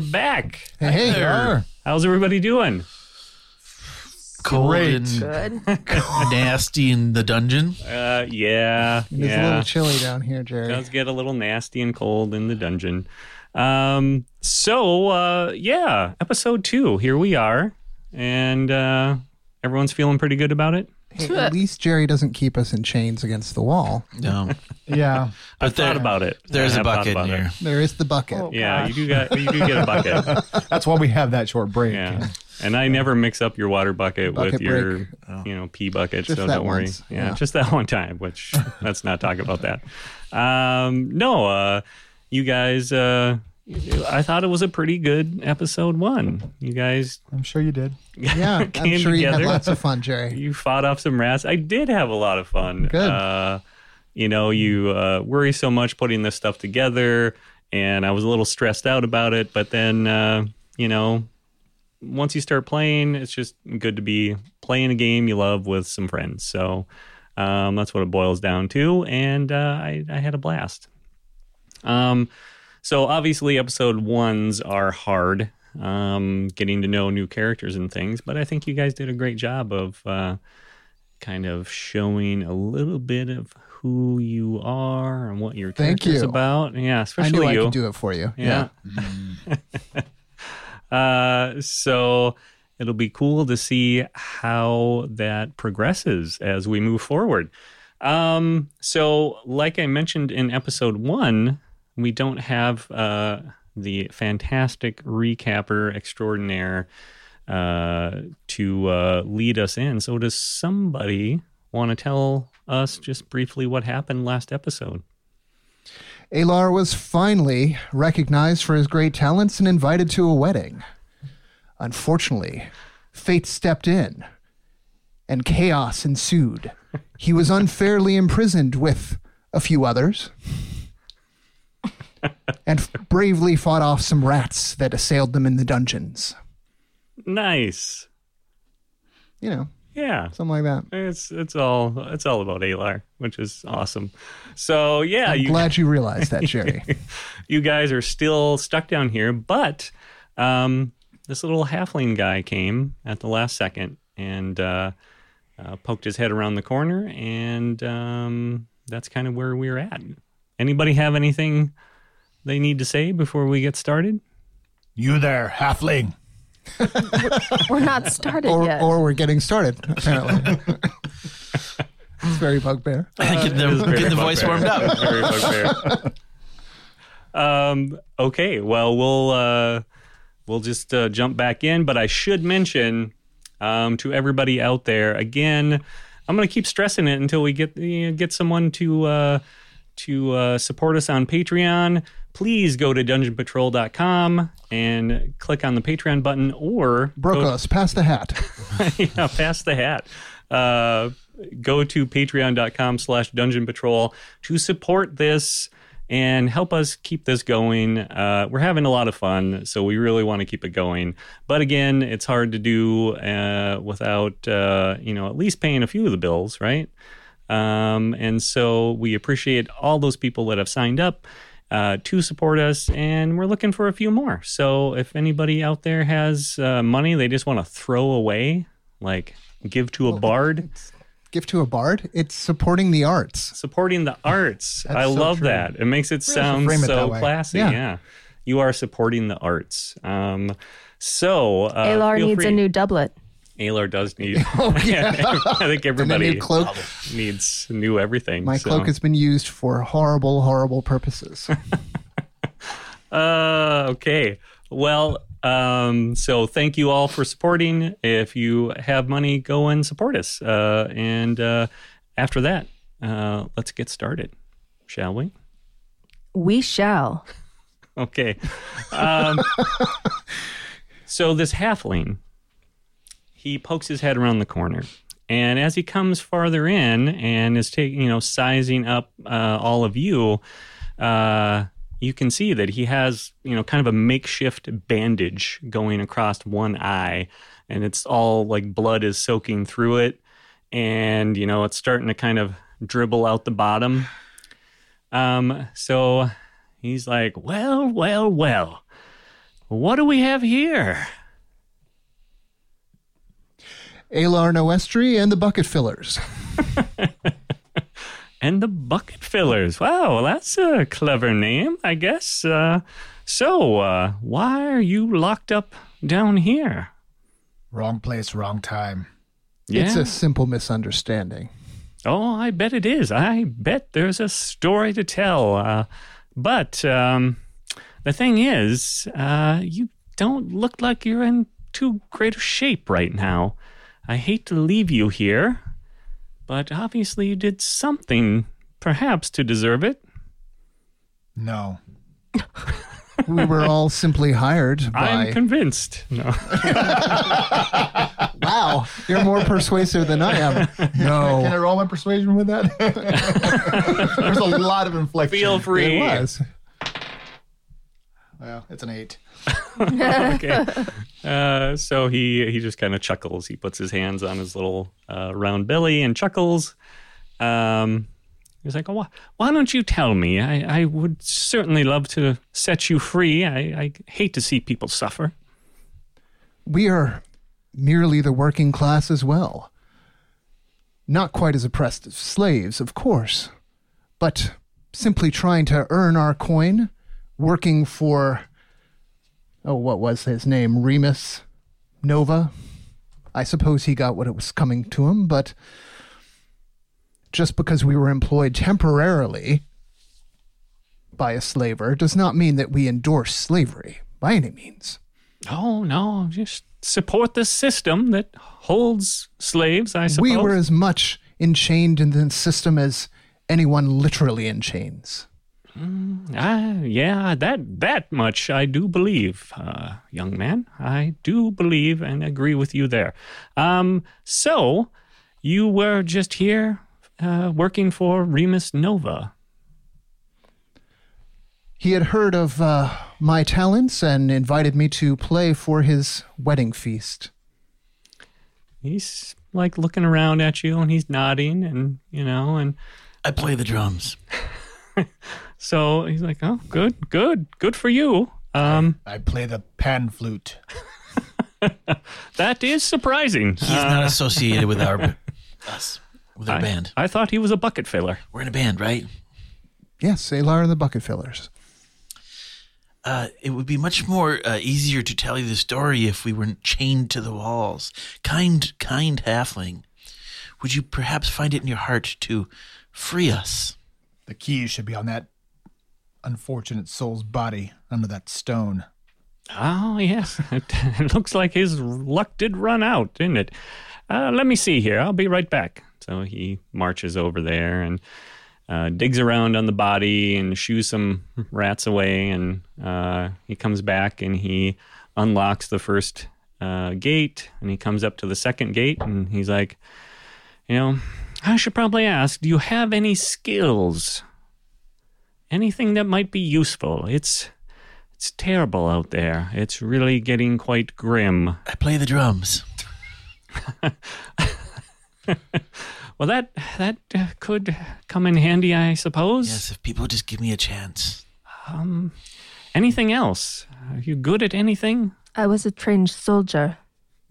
Hey, and we're back. Hey, there. How's everybody doing? Cold Great. and Good. nasty in the dungeon. Uh, yeah, It's a yeah. little chilly down here, Jerry. does get a little nasty and cold in the dungeon. Um, so uh, yeah, episode two. Here we are, and uh, everyone's feeling pretty good about it. Hey, at least Jerry doesn't keep us in chains against the wall. No, Yeah. I've there- thought about it. there's I a have thought bucket in about it. here. There is the bucket. Oh, Yeah, you do got you do get a bucket. That's why we have that short break. Yeah, and I never mix up your water bucket, with your break. you know pee bucket. Just so that don't worry. once, Yeah, yeah. just that one time. Which let's not talk about that. Um, no, uh, you guys. Uh, I thought it was a pretty good episode one. You guys I'm sure you did. Yeah, I'm came sure you had together. lots of fun, Jerry. you fought off some rats. I did have a lot of fun. Good. Uh, you know, you uh, worry so much putting this stuff together, and I was a little stressed out about it. But then, uh, you know, once you start playing, it's just good to be playing a game you love with some friends. So um, that's what it boils down to. And uh, I, I had a blast. Um, so obviously, episode ones are hard, um, getting to know new characters and things. But I think you guys did a great job of uh, kind of showing a little bit of who you are and what your Thank character's you. about. Yeah, especially I knew I you. could do it for you. Yeah. uh, so it'll be cool to see how that progresses as we move forward. Um, so, like I mentioned in episode one, we don't have uh, the fantastic recapper extraordinaire uh, to uh, lead us in. So, does somebody want to tell us just briefly what happened last episode? Alar was finally recognized for his great talents and invited to a wedding. Unfortunately, fate stepped in and chaos ensued. He was unfairly imprisoned with a few others and bravely fought off some rats that assailed them in the dungeons. Nice. You know, Yeah. something like that. It's it's all it's all about Alar, which is awesome. So yeah, I'm you glad you realized that, Jerry. you guys are still stuck down here, but um, this little halfling guy came at the last second and uh, uh, poked his head around the corner, and um, that's kind of where we're at. Anybody have anything they need to say before we get started? You there, halfling. We're not started or, yet. or we're getting started, apparently. it's very bugbear. get the, very get the voice bugbear. warmed up. Very bugbear. um, okay, well we'll uh, we'll just uh, jump back in, but I should mention um, to everybody out there again. I'm going to keep stressing it until we get you know, get someone to uh, to uh, support us on Patreon. Please go to dungeonpatrol.com and click on the Patreon button, or Brokos, pass the hat. yeah, pass the hat. Uh, go to patreon.com slash dungeon patrol to support this and help us keep this going. Uh, we're having a lot of fun, so we really want to keep it going. But again, it's hard to do uh, without, uh, you know, at least paying a few of the bills, right? Um, and so we appreciate all those people that have signed up uh, to support us, and we're looking for a few more. So if anybody out there has uh, money they just want to throw away, like give to a bard, Give to a bard. It's supporting the arts. supporting the arts. I so love true. that. It makes it sound frame it so classy. Yeah. Yeah. You are supporting the arts. Um, so uh, Alar feel needs free. a new doublet. Alar does need. Oh, I think everybody new cloak. needs new everything. My so. cloak has been used for horrible, horrible purposes. Uh, okay. Well, um, so thank you all for supporting. If you have money, go and support us. Uh, and uh, after that, uh, let's get started, shall we? We shall. Okay. Um, so this halfling, he pokes his head around the corner, and as he comes farther in and is taking, you know, sizing up uh, all of you, uh, you can see that he has, you know, kind of a makeshift bandage going across one eye, and it's all like blood is soaking through it, and you know, it's starting to kind of dribble out the bottom. Um, so he's like, Well, well, well. what do we have here? Alar Noestri and the Bucket Fillers. And the bucket fillers. Wow, that's a clever name, I guess. Uh, so, uh, why are you locked up down here? Wrong place, wrong time. It's a simple misunderstanding. Oh, I bet it is. I bet there's a story to tell. Uh, but um, the thing is, uh, you don't look like you're in too great a shape right now. I hate to leave you here, but obviously you did something, perhaps, to deserve it. No. We were all simply hired by. I'm convinced. No. wow, you're more persuasive than I am. No. Can I roll my persuasion with that? There's a lot of inflection. Feel free. it was. Well, it's an eight. okay. Uh, so he he just kind of chuckles. He puts his hands on his little uh, round belly and chuckles. Um, he's like, oh, why, why don't you tell me? I, I would certainly love to set you free. I, I hate to see people suffer. We are merely the working class as well. Not quite as oppressed as slaves, of course, but simply trying to earn our coin, working for. Oh, what was his name? Remus Nova? I suppose he got what it was coming to him, but just because we were employed temporarily by a slaver does not mean that we endorse slavery by any means. Oh no, just support the system that holds slaves. I suppose. We were as much enchained in the system as anyone literally in chains. Ah, yeah, that that much I do believe, uh, young man. I do believe and agree with you there. Um, so you were just here uh, working for Remus Nova. He had heard of uh, my talents and invited me to play for his wedding feast. He's like looking around at you and he's nodding and you know and I play the drums. so he's like, oh, good, good, good for you. Um, I play the pan flute. that is surprising. He's not associated with our us with our I, band. I thought he was a bucket filler. We're in a band, right? Yes, Alar and the Bucket Fillers. Uh, it would be much more uh, easier to tell you the story if we weren't chained to the walls. Kind, kind halfling, would you perhaps find it in your heart to free us? The keys should be on that unfortunate soul's body under that stone. Oh, yes. It, looks like his luck did run out, didn't it? Uh, let me see here. I'll be right back. So he marches over there and uh, digs around on the body and shoos some rats away. And uh, he comes back and he unlocks the first uh, gate and he comes up to the second gate and he's like, you know, I should probably ask, do you have any skills? Anything that might be useful? It's it's terrible out there. It's really getting quite grim. I play the drums. Well, that that uh, could come in handy, I suppose. Yes, if people would just give me a chance. Um, Anything else? Are you good at anything? I was a trained soldier.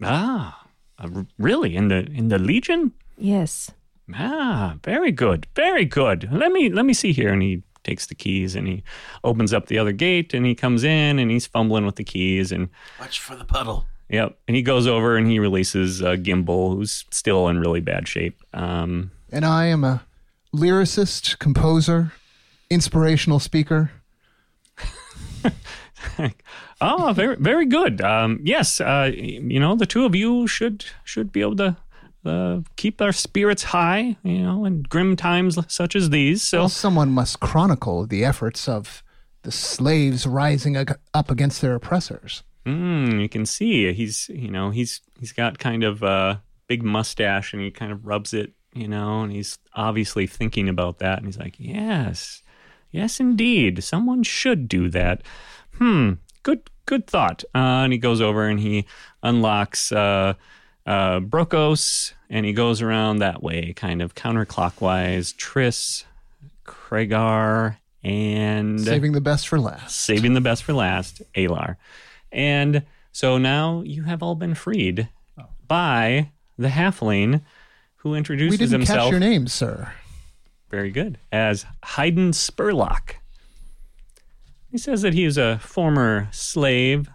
Ah, uh, really? In the in the Legion? Yes. Ah, very good, very good. Let me let me see here. And he takes the keys and he opens up the other gate and he comes in and he's fumbling with the keys and Watch for the puddle. yep. And he goes over and he releases uh, Gimbal, who's still in really bad shape. Um, And I am a lyricist, composer, inspirational speaker. Oh, very, very good. Um, yes, uh, you know, the two of you should should be able to uh, keep our spirits high, you know, in grim times such as these. So, Well, someone must chronicle the efforts of the slaves rising up against their oppressors. mm, you can see he's, you know, he's he's got kind of a big mustache, and he kind of rubs it, you know, and he's obviously thinking about that, and he's like, yes, yes, indeed, someone should do that. Hmm, good, good thought. Uh, and he goes over and he unlocks uh, uh, Brokos, and he goes around that way, kind of counterclockwise. Triss, Kragar, and Saving the best for last. saving the best for last, Alar. And so now you have all been freed by the halfling who introduces himself We didn't himself catch your name, sir. very good as Haydn Spurlock. He says that he is a former slave,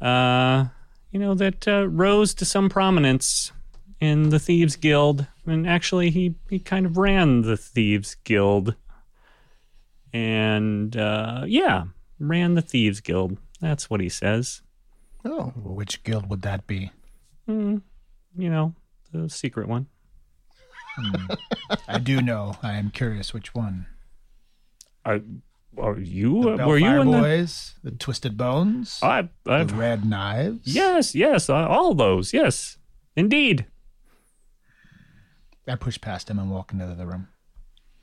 uh, you know, that uh, rose to some prominence in the Thieves Guild. And actually, he, he kind of ran the Thieves Guild. And uh, yeah, ran the Thieves Guild. That's what he says. Oh, Which guild would that be? You know, the secret one. I do know. I am curious which one. Are, are you? The were you in the? Boys, the Twisted Bones, I, I've the Red Knives. Yes, yes, uh, all those. Yes, indeed. I push past him and walk into the other room.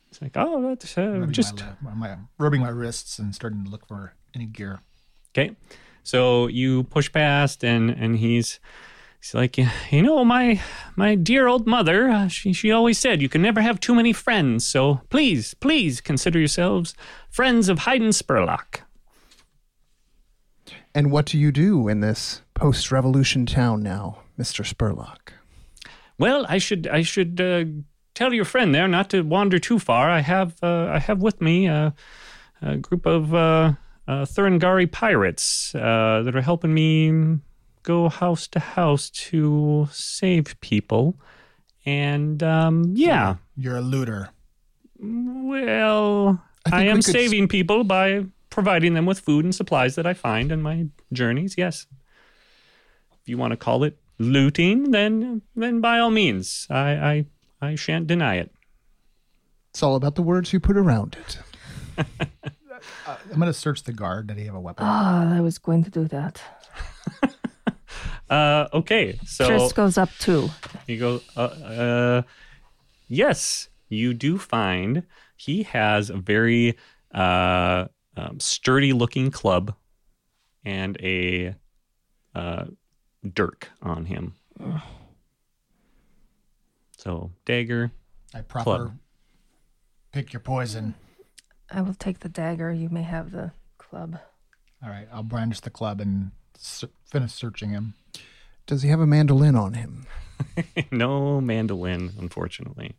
It's like, oh, that's uh, just my, my, rubbing my wrists and starting to look for any gear. okay. So you push past, and and he's he's like, you know, my my dear old mother, uh, she she always said you can never have too many friends. So please, please consider yourselves friends of Haydn Spurlock. and what do you do in this post-revolution town now, Mister Spurlock? Well, I should I should uh, tell your friend there not to wander too far. I have uh, I have with me uh, a group of uh, uh, Thurangari pirates uh, that are helping me go house to house to save people. And um, yeah, You're a looter. well, I I, am could s- saving people by providing them with food and supplies that I find in my journeys. Yes, if you want to call it looting, then then by all means, I I, I shan't deny it. It's all about the words you put around it. I'm going to search the guard. Did he have a weapon? Ah, I was going to do that. Uh, okay, so Tris goes up too. you go. Uh, uh, yes, you do find he has a very uh, um, sturdy-looking club and a uh, dirk on him. So dagger. I proper club. pick your poison. I will take the dagger. You may have the club. All right, I'll brandish the club and s- finish searching him. Does he have a mandolin on him? no mandolin, unfortunately.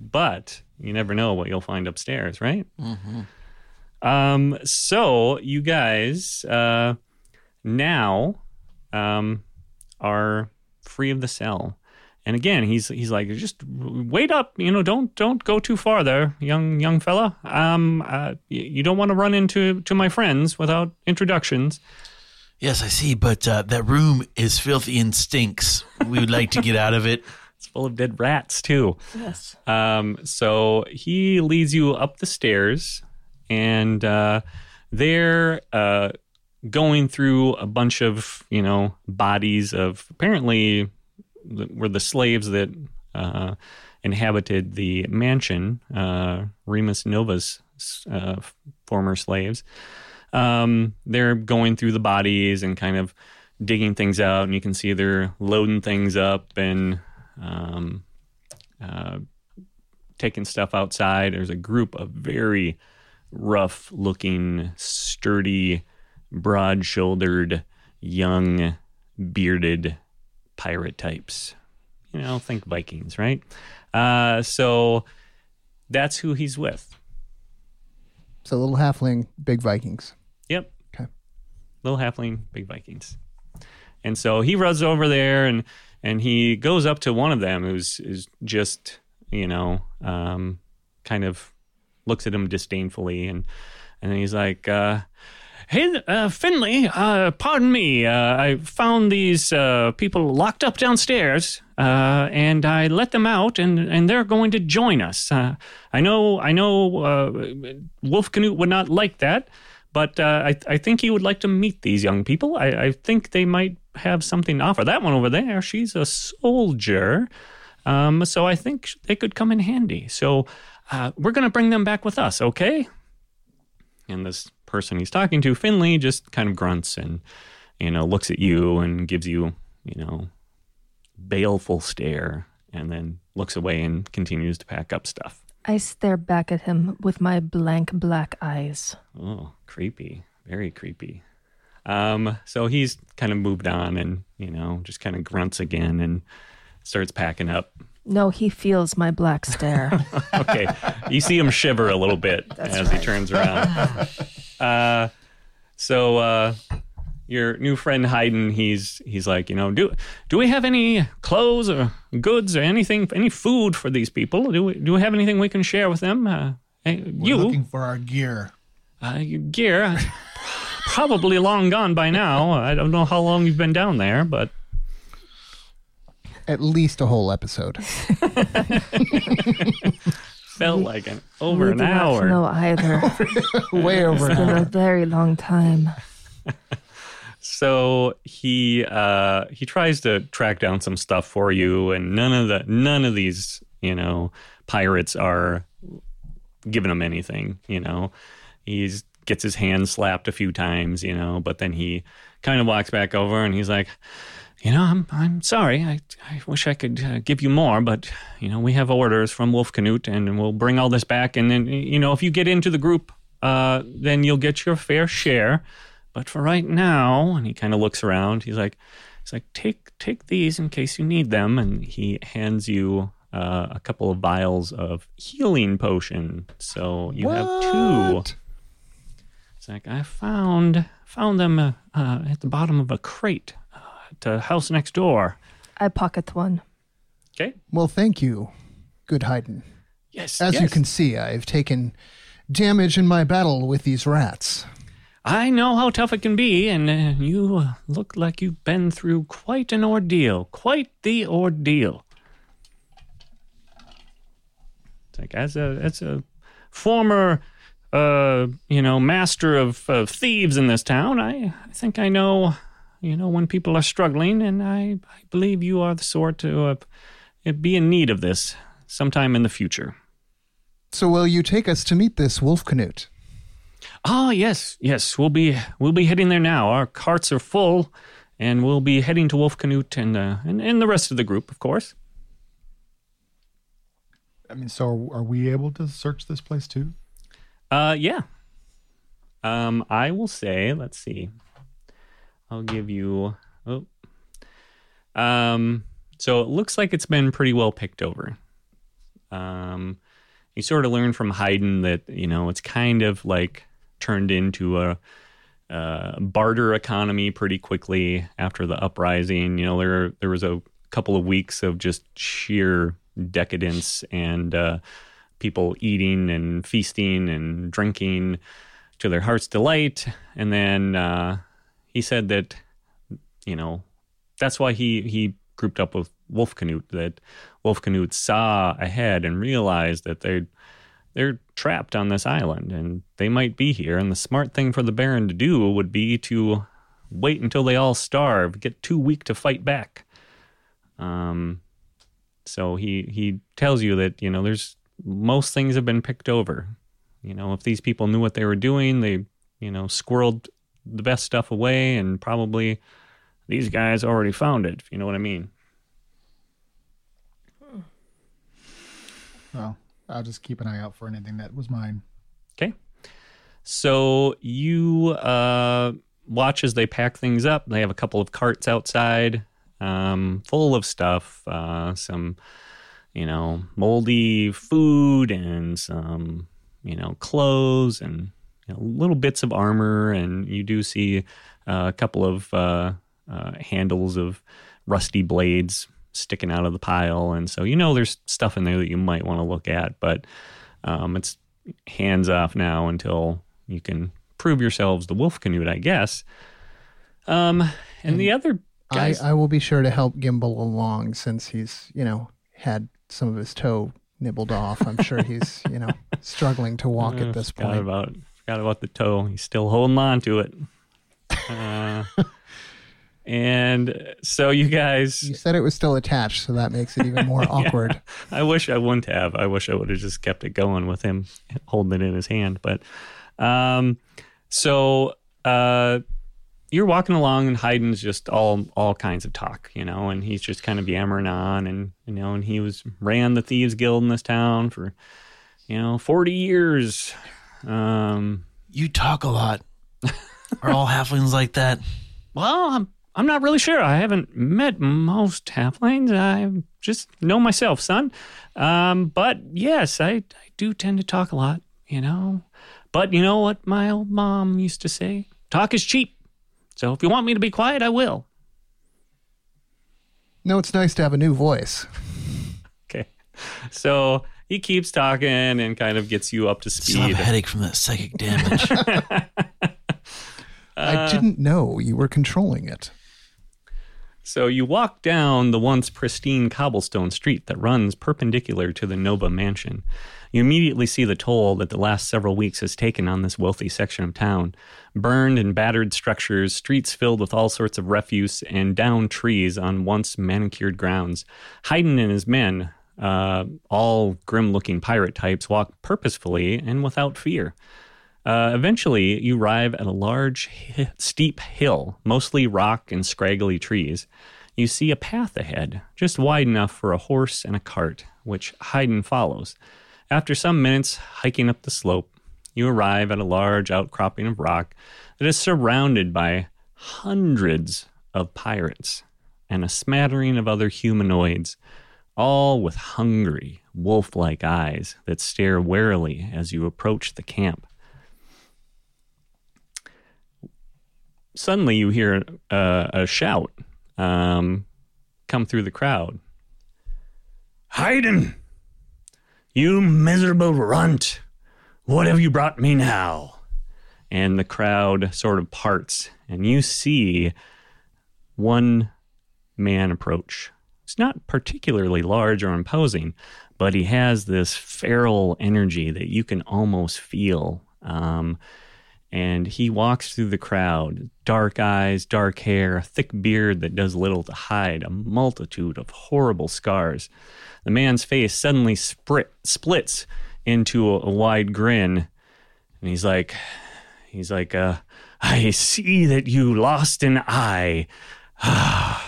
But you never know what you'll find upstairs, right? Um, so you guys uh, now um, are free of the cell. And again, he's he's like, just wait up, you know, don't don't go too far there, young young fella. Um, uh, y- you don't want to run into to my friends without introductions. Yes, I see, but uh, that room is filthy and stinks. We would like to get out of it. It's full of dead rats too. Yes. Um, so he leads you up the stairs, and uh, they're uh, going through a bunch of you know bodies of apparently were the slaves that uh, inhabited the mansion, uh, Remus Nova's uh, former slaves. Um, they're going through the bodies and kind of digging things out, and you can see they're loading things up and um, uh, taking stuff outside. There's a group of very rough looking, sturdy, broad shouldered, young, bearded pirate types. You know, think Vikings, right? Uh, so that's who he's with. So little halfling, big Vikings. Little halfling, big Vikings. And so he runs over there and and he goes up to one of them who's is just, you know, um, kind of looks at him disdainfully and and he's like, uh, Hey, uh, Finley, uh, pardon me. Uh, I found these uh, people locked up downstairs, uh, and I let them out, and, and they're going to join us. Uh, I know, I know, Wolf Canute would not like that, but uh, I, I think he would like to meet these young people. I, I think they might have something to offer. That one over there, she's a soldier, um, so I think they could come in handy. So uh, we're going to bring them back with us, okay? And this person he's talking to, Finley, just kind of grunts and, you know, looks at you and gives you, you know, baleful stare and then looks away and continues to pack up stuff. I stare back at him with my blank black eyes. Oh, creepy. Very creepy. Um, so he's kind of moved on and, you know, just kind of grunts again and starts packing up. No, he feels my black stare. Okay. you see him shiver a little bit That's as he turns around. uh, so, uh, your new friend Haydn, he's he's like, you know, do do we have any clothes or goods or anything, any food for these people? Do we do we have anything we can share with them? Uh, We're you, looking for our gear. uh, gear, probably long gone by now. I don't know how long you've been down there, but At least a whole episode. felt like an over we an do not hour. know either. Way over It's an been a very long time. So he uh, he tries to track down some stuff for you, and none of the none of these you know pirates are giving him anything. You know, he's gets his hand slapped a few times. You know, but then he kind of walks back over and he's like. You know, I'm I'm sorry. I, I wish I could uh, give you more, but you know we have orders from Wolf Canute, and we'll bring all this back. And then you know if you get into the group, uh, then you'll get your fair share. But for right now, and he kind of looks around. He's like, he's like, take take these in case you need them, and he hands you uh, a couple of vials of healing potion. So you have two. It's like I found found them uh, uh, at the bottom of a crate uh, at the house next door. I pocket one. Okay. Well, thank you, good Haydn. Yes. As you can see, I've taken damage in my battle with these rats. I know how tough it can be, and uh, you uh, look like you've been through quite an ordeal. Quite the ordeal. It's like as a as a former, uh, you know, master of, of thieves in this town, I, I think I know, you know, when people are struggling, and I, I believe you are the sort to uh, be in need of this sometime in the future. So, will you take us to meet this wolf canute? Ah, yes, yes. We'll be we'll be heading there now. Our carts are full, and we'll be heading to Wolf Canute and uh, and, and the rest of the group, of course. I mean, so are, are we able to search this place too? Uh, yeah. Um, I will say, let's see. I'll give you. Oh. Um. So it looks like it's been pretty well picked over. Um, you sort of learn from Haydn that you know it's kind of like turned into a, uh barter economy pretty quickly after the uprising. You know, there there was a couple of weeks of just sheer decadence and uh, people eating and feasting and drinking to their heart's delight. And then uh, he said that you know that's why he he grouped up with Wolf Canute. That Wolf Canute saw ahead and realized that they they're trapped on this island and they might be here. And the smart thing for the Baron to do would be to wait until they all starve, get too weak to fight back. Um, so he he tells you that you know there's most things have been picked over. You know, if these people knew what they were doing, they you know squirreled the best stuff away, and probably these guys already found it. If you know what I mean. Well, I'll just keep an eye out for anything that was mine. Okay. So you uh, watch as they pack things up. They have a couple of carts outside, um, full of stuff. Uh, some, you know, moldy food and some, you know, clothes and you know, little bits of armor. And you do see uh, a couple of uh, uh, handles of rusty blades sticking out of the pile. And so you know there's stuff in there that you might want to look at, but um, it's hands off now until you can prove yourselves the wolf canute, I guess. Um, and the other I, I will be sure to help Gimbal along since he's, you know, had some of his toe nibbled off. I'm sure he's, you know, struggling to walk uh, at this forgot point. about forgot about the toe. He's still holding on to it. Uh, and so you guys, You said it was still attached, so that makes it even more awkward. I wish I wouldn't have. I wish I would have just kept it going with him holding it in his hand. But um, so uh, you're walking along, and Haydn's just all all kinds of talk, you know, and he's just kind of yammering on, and you know, and he was ran the thieves guild in this town for you know 40 years. Um, You talk a lot. Are all halflings like that? Well, I'm, I'm not really sure. I haven't met most halflings. I just know myself, son. Um, but yes, I, I do tend to talk a lot, you know. But you know what my old mom used to say? Talk is cheap. So if you want me to be quiet, I will. No, it's nice to have a new voice. Okay. So he keeps talking and kind of gets you up to speed. Still have speed. a headache from that psychic damage. I didn't know you were controlling it. So you walk down the once pristine cobblestone street that runs perpendicular to the Nova mansion. You immediately see the toll that the last several weeks has taken on this wealthy section of town. Burned and battered structures, streets filled with all sorts of refuse, and downed trees on once manicured grounds. Haydn and his men, uh, all grim looking pirate types, walk purposefully and without fear. Uh, eventually, you arrive at a large, hi- steep hill, mostly rock and scraggly trees. You see a path ahead, just wide enough for a horse and a cart, which Haydn follows. After some minutes hiking up the slope, you arrive at a large outcropping of rock that is surrounded by hundreds of pirates and a smattering of other humanoids, all with hungry, wolf like eyes that stare warily as you approach the camp. Suddenly you hear uh, a shout um, come through the crowd. Haydn, you miserable runt, what have you brought me now? And the crowd sort of parts, and you see one man approach. It's not particularly large or imposing, but he has this feral energy that you can almost feel. Um, and he walks through the crowd dark eyes, dark hair, a thick beard that does little to hide a multitude of horrible scars. The man's face suddenly sprit, splits into a, a wide grin, and he's like, he's like, uh, I see that you lost an eye.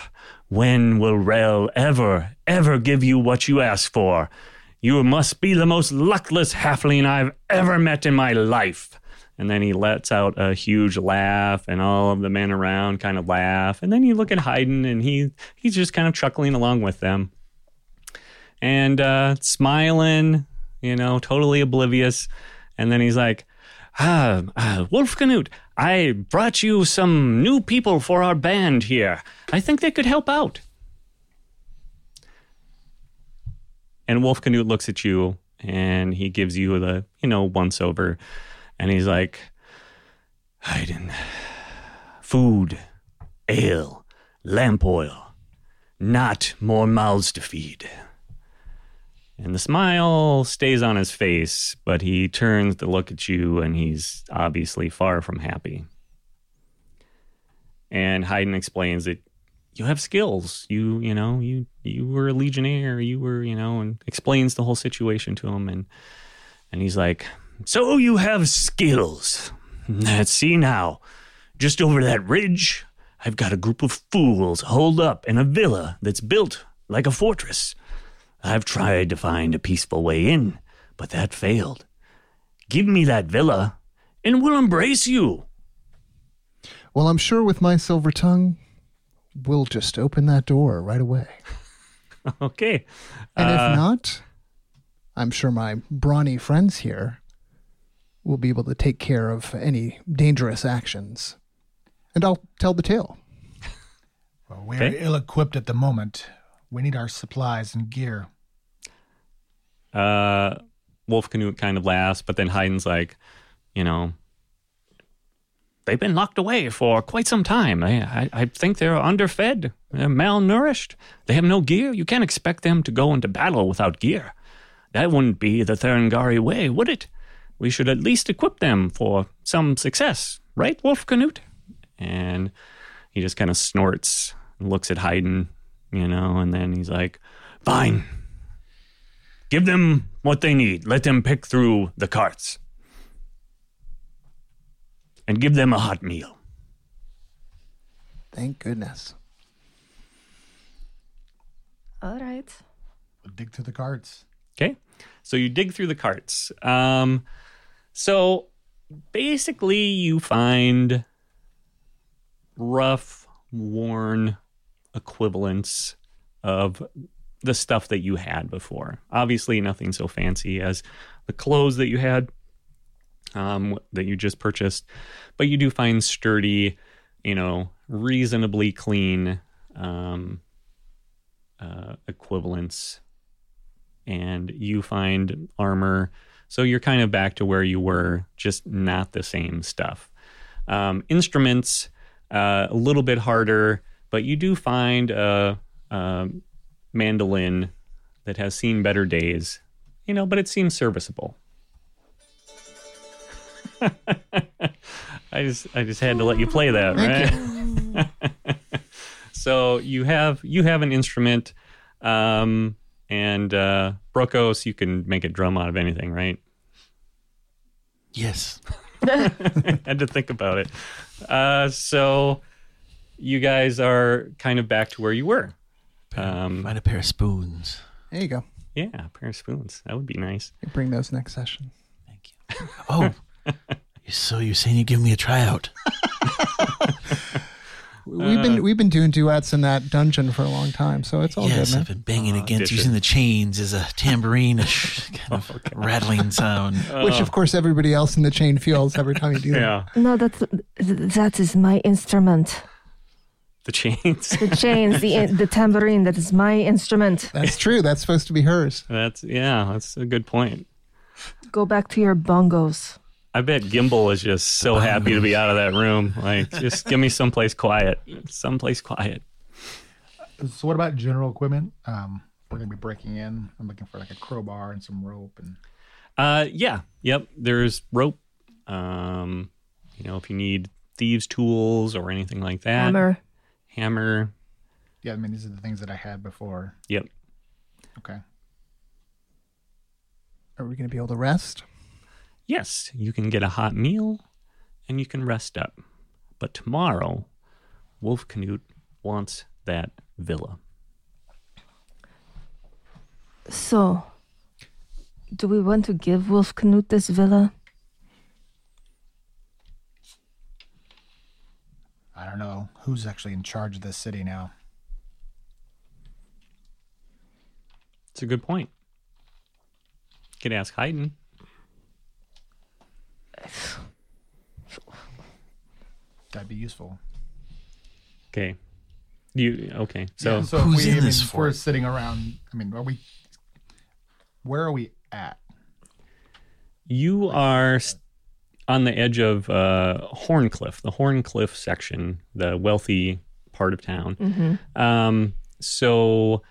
when will Rel ever, ever give you what you ask for? You must be the most luckless halfling I've ever met in my life. And then he lets out a huge laugh, and all of the men around kind of laugh. And then you look at Haydn, and he he's just kind of chuckling along with them, and uh, smiling, you know, totally oblivious. And then he's like, "Ah, uh, Wolf Canute, I brought you some new people for our band here. I think they could help out." And Wolf Canute looks at you, and he gives you the you know once over. And he's like, Haydn, food, ale, lamp oil, not more mouths to feed. And the smile stays on his face, but he turns to look at you and he's obviously far from happy. And Haydn explains that you have skills. You, you know, you you were a legionnaire, you were, you know, and explains the whole situation to him and and he's like, so you have skills. Let's see now. Just over that ridge, I've got a group of fools holed up in a villa that's built like a fortress. I've tried to find a peaceful way in, but that failed. Give me that villa, and we'll embrace you. Well, I'm sure with my silver tongue, we'll just open that door right away. Okay. And Uh, if not, I'm sure my brawny friends here will be able to take care of any dangerous actions. And I'll tell the tale. Well, we're Okay. ill equipped at the moment. We need our supplies and gear. Uh, Wolf Canute kind of laughs, but then Haydn's like, you know, they've been locked away for quite some time. I, I, I think they're underfed, they're malnourished. They have no gear. You can't expect them to go into battle without gear. That wouldn't be the Therengari way, would it? We should at least equip them for some success, right, Wolf Canute? And he just kind of snorts and looks at Haydn, you know, and then he's like, fine. Give them what they need. Let them pick through the carts. And give them a hot meal. Thank goodness. All right. We'll dig through the carts. Okay. So you dig through the carts. Um, so basically, you find rough, worn equivalents of the stuff that you had before. Obviously, nothing so fancy as the clothes that you had um, that you just purchased, but you do find sturdy, you know, reasonably clean um, uh, equivalents, and you find armor. So you're kind of back to where you were, just not the same stuff. Um, instruments, uh, a little bit harder, but you do find a, a mandolin that has seen better days, you know, but it seems serviceable. I just I just had to let you play that, right? so you have you have an instrument, um, and uh, Brokos, you can make a drum out of anything, right? Yes. had to think about it. Uh, so you guys are kind of back to where you were. Um, Find a pair of spoons. There you go. yeah, a pair of spoons. That would be nice. You bring those next session. Thank you. Oh, so you're saying you give me a tryout? We've Uh, been we've been doing duets in that dungeon for a long time, so it's all yes, good, I've been banging Oh, against did using the chains as a tambourine, a sh- kind of rattling sound. Which, of course, everybody else in the chain feels every time you do that. No, that's that is my instrument. the chains. The chains, the the tambourine. That is my instrument. That's true. That's supposed to be hers. That's yeah, that's a good point. Go back to your bongos. I bet Gimbal is just so happy to be out of that room. Like, just give me someplace quiet. Someplace quiet. So what about general equipment? Um, we're gonna be breaking in. I'm looking for like a crowbar and some rope and Uh, yeah, yep. There's rope. Um, you know, if you need thieves' tools or anything like that. Hammer. Hammer. yeah. I mean, these are the things that I had before. Yep. Okay. Are we going to be able to rest? Yes, you can get a hot meal and you can rest up. But tomorrow, Wolf Canute wants that villa. So, do we want to give Wolf Canute this villa? I don't know who's actually in charge of this city now. It's a good point. Could ask Haydn. That'd be useful. Okay. You okay? So Yeah, so Who's we, in I mean, this for? We're sitting around. I mean, are we? Where are we at? you are on the edge of uh, Horncliffe, the Horncliffe section, the wealthy part of town. Um, so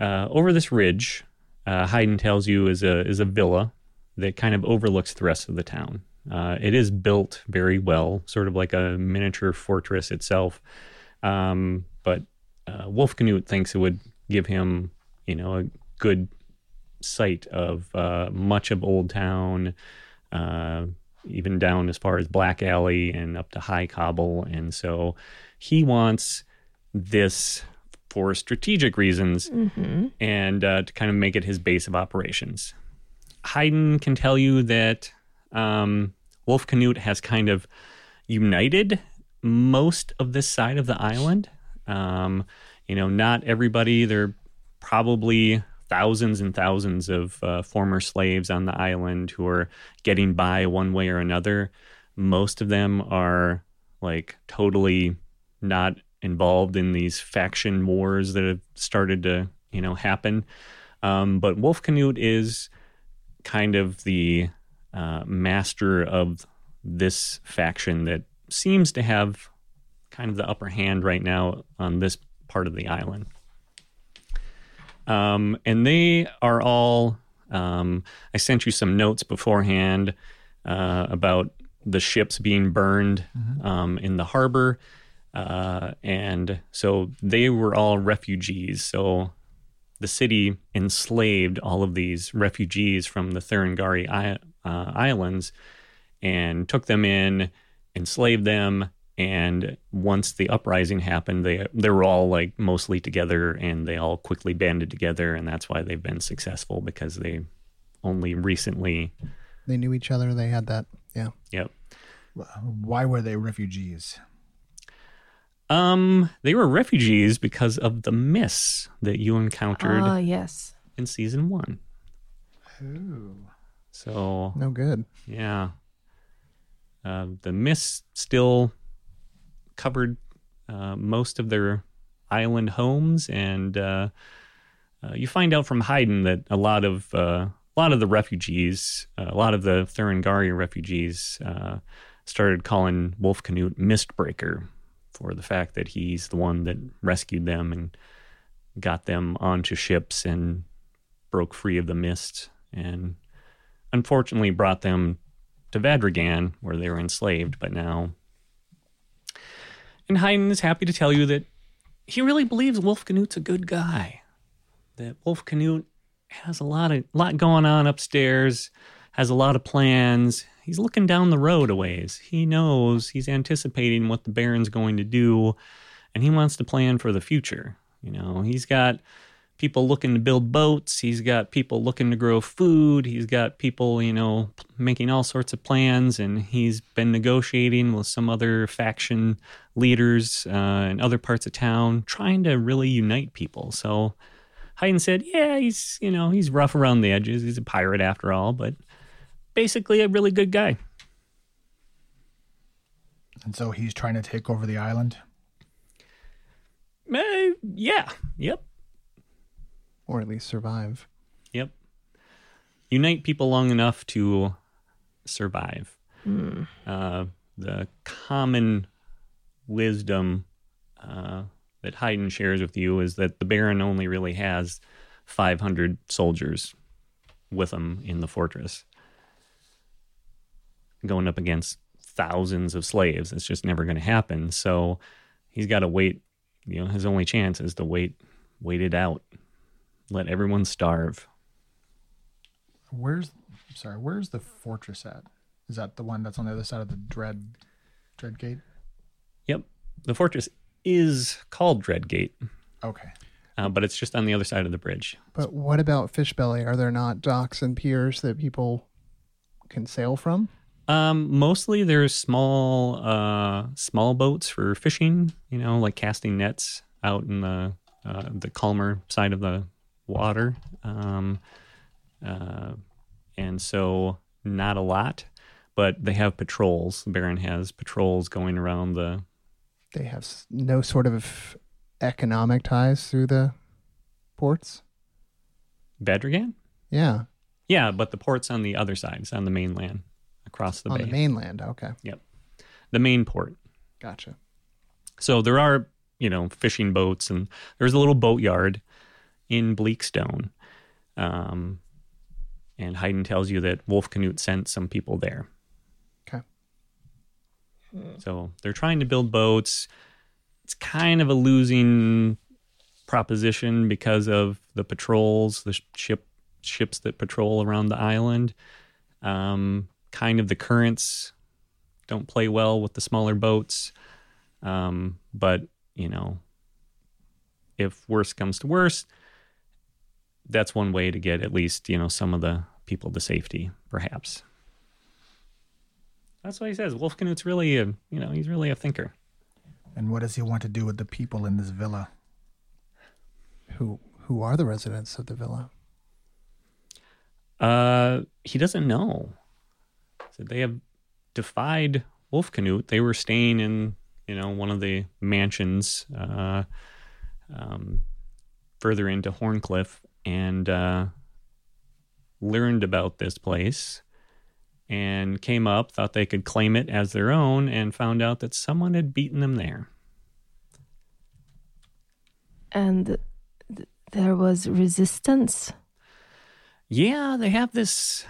uh, over this ridge, uh, Haydn tells you is a is a villa that kind of overlooks the rest of the town. Uh, it is built very well, sort of like a miniature fortress itself. Um, but uh, Wolf Canute thinks it would give him, you know, a good sight of uh, much of Old Town, uh, even down as far as Black Alley and up to High Cobble. And so he wants this for strategic reasons and uh, to kind of make it his base of operations. Haydn can tell you that um, Wolf Canute has kind of united most of this side of the island. Um, you know, not everybody. There are probably thousands and thousands of uh, former slaves on the island who are getting by one way or another. Most of them are like totally not involved in these faction wars that have started to, you know, happen. Um, but Wolf Canute is kind of the uh, master of this faction that seems to have kind of the upper hand right now on this part of the island. Um, and they are all, um, I sent you some notes beforehand uh, about the ships being burned um, in the harbor. Uh, and so they were all refugees. So the city enslaved all of these refugees from the Thurangari I- uh, Islands and took them in, enslaved them, and once the uprising happened, they they were all like mostly together, and they all quickly banded together, and that's why they've been successful because they only recently, They knew each other. They had that. Yeah. yep. Why were they refugees? Um, they were refugees because of the mists that you encountered Ah, yes. in season one. Ooh. So No good. yeah, uh, the mists still covered uh, most of their island homes, and uh, uh, you find out from Haydn that a lot of uh, a lot of the refugees, uh, a lot of the Thuringaria refugees, uh, started calling Wolf Canute Mistbreaker for the fact that he's the one that rescued them and got them onto ships and broke free of the mist and unfortunately brought them to Vadragan where they were enslaved. But now and Haydn is happy to tell you that he really believes Wolf Canute's a good guy that Wolf Canute has a lot of lot going on upstairs has a lot of plans he's looking down the road a ways he knows he's anticipating what the baron's going to do and he wants to plan for the future you know he's got people looking to build boats. He's got people looking to grow food. He's got people, you know, making all sorts of plans. And he's been negotiating with some other faction leaders uh, in other parts of town, trying to really unite people. So Haydn said, yeah, he's, you know, he's rough around the edges. He's a pirate after all, but basically a really good guy. And so he's trying to take over the island. Uh, yeah. Yep. Or at least survive. Yep. Unite people long enough to survive. Uh, the common wisdom uh, that Haydn shares with you is that the Baron only really has 500 soldiers with him in the fortress. Going up against thousands of slaves, it's just never going to happen. So he's got to wait. You know, his only chance is to wait, wait it out, let everyone starve. Where's sorry, where's the fortress at? Is that the one that's on the other side of the dread dread gate? Yep. The fortress is called Dread Gate. Okay. uh, but it's just on the other side of the bridge. But what about Fishbelly? Are there not docks and piers that people can sail from? Um, mostly there's small, uh, small boats for fishing. You know, like casting nets out in the uh, the calmer side of the water. Um, uh, and so not a lot, but they have patrols. The Baron has patrols going around the. They have no sort of economic ties through the ports. Vadragan? Yeah, Yeah, but the port's on the other side. It's on the mainland, across the on bay. the mainland. Okay, Yep. the main port. gotcha. So there are, you know, fishing boats, and there's a little boatyard in Bleakstone. Um, and Haydn tells you that Wolf Canute sent some people there. Okay. So they're trying to build boats. It's kind of a losing proposition because of the patrols, the ship ships that patrol around the island. Um, kind of the currents don't play well with the smaller boats. Um, but you know, if worst comes to worst, that's one way to get at least you know some of the people to safety, perhaps. That's what he says. Wolf Canute's really a you know he's really a thinker. And what does he want to do with the people in this villa? Who who are the residents of the villa? Uh, he doesn't know. They have defied Wolf Canute. They were staying in, you know, one of the mansions uh, um, further into Horncliffe and uh, learned about this place and came up, thought they could claim it as their own, and found out that someone had beaten them there. And th- there was resistance. Yeah, they have this.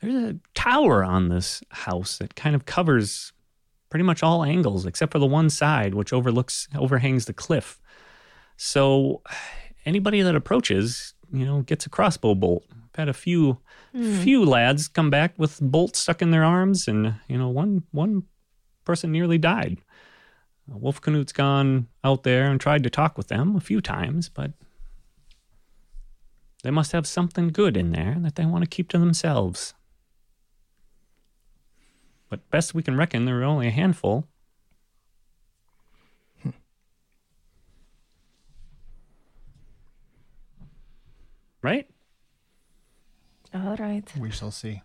There's a tower on this house that kind of covers pretty much all angles except for the one side, which overlooks overhangs the cliff. So anybody that approaches, you know, gets a crossbow bolt. I've had a few hmm. few lads come back with bolts stuck in their arms, and you know, one one person nearly died. Wolf Canute's gone out there and tried to talk with them a few times, but they must have something good in there that they want to keep to themselves but best we can reckon, there are only a handful. Hmm. Right? All right. We shall see.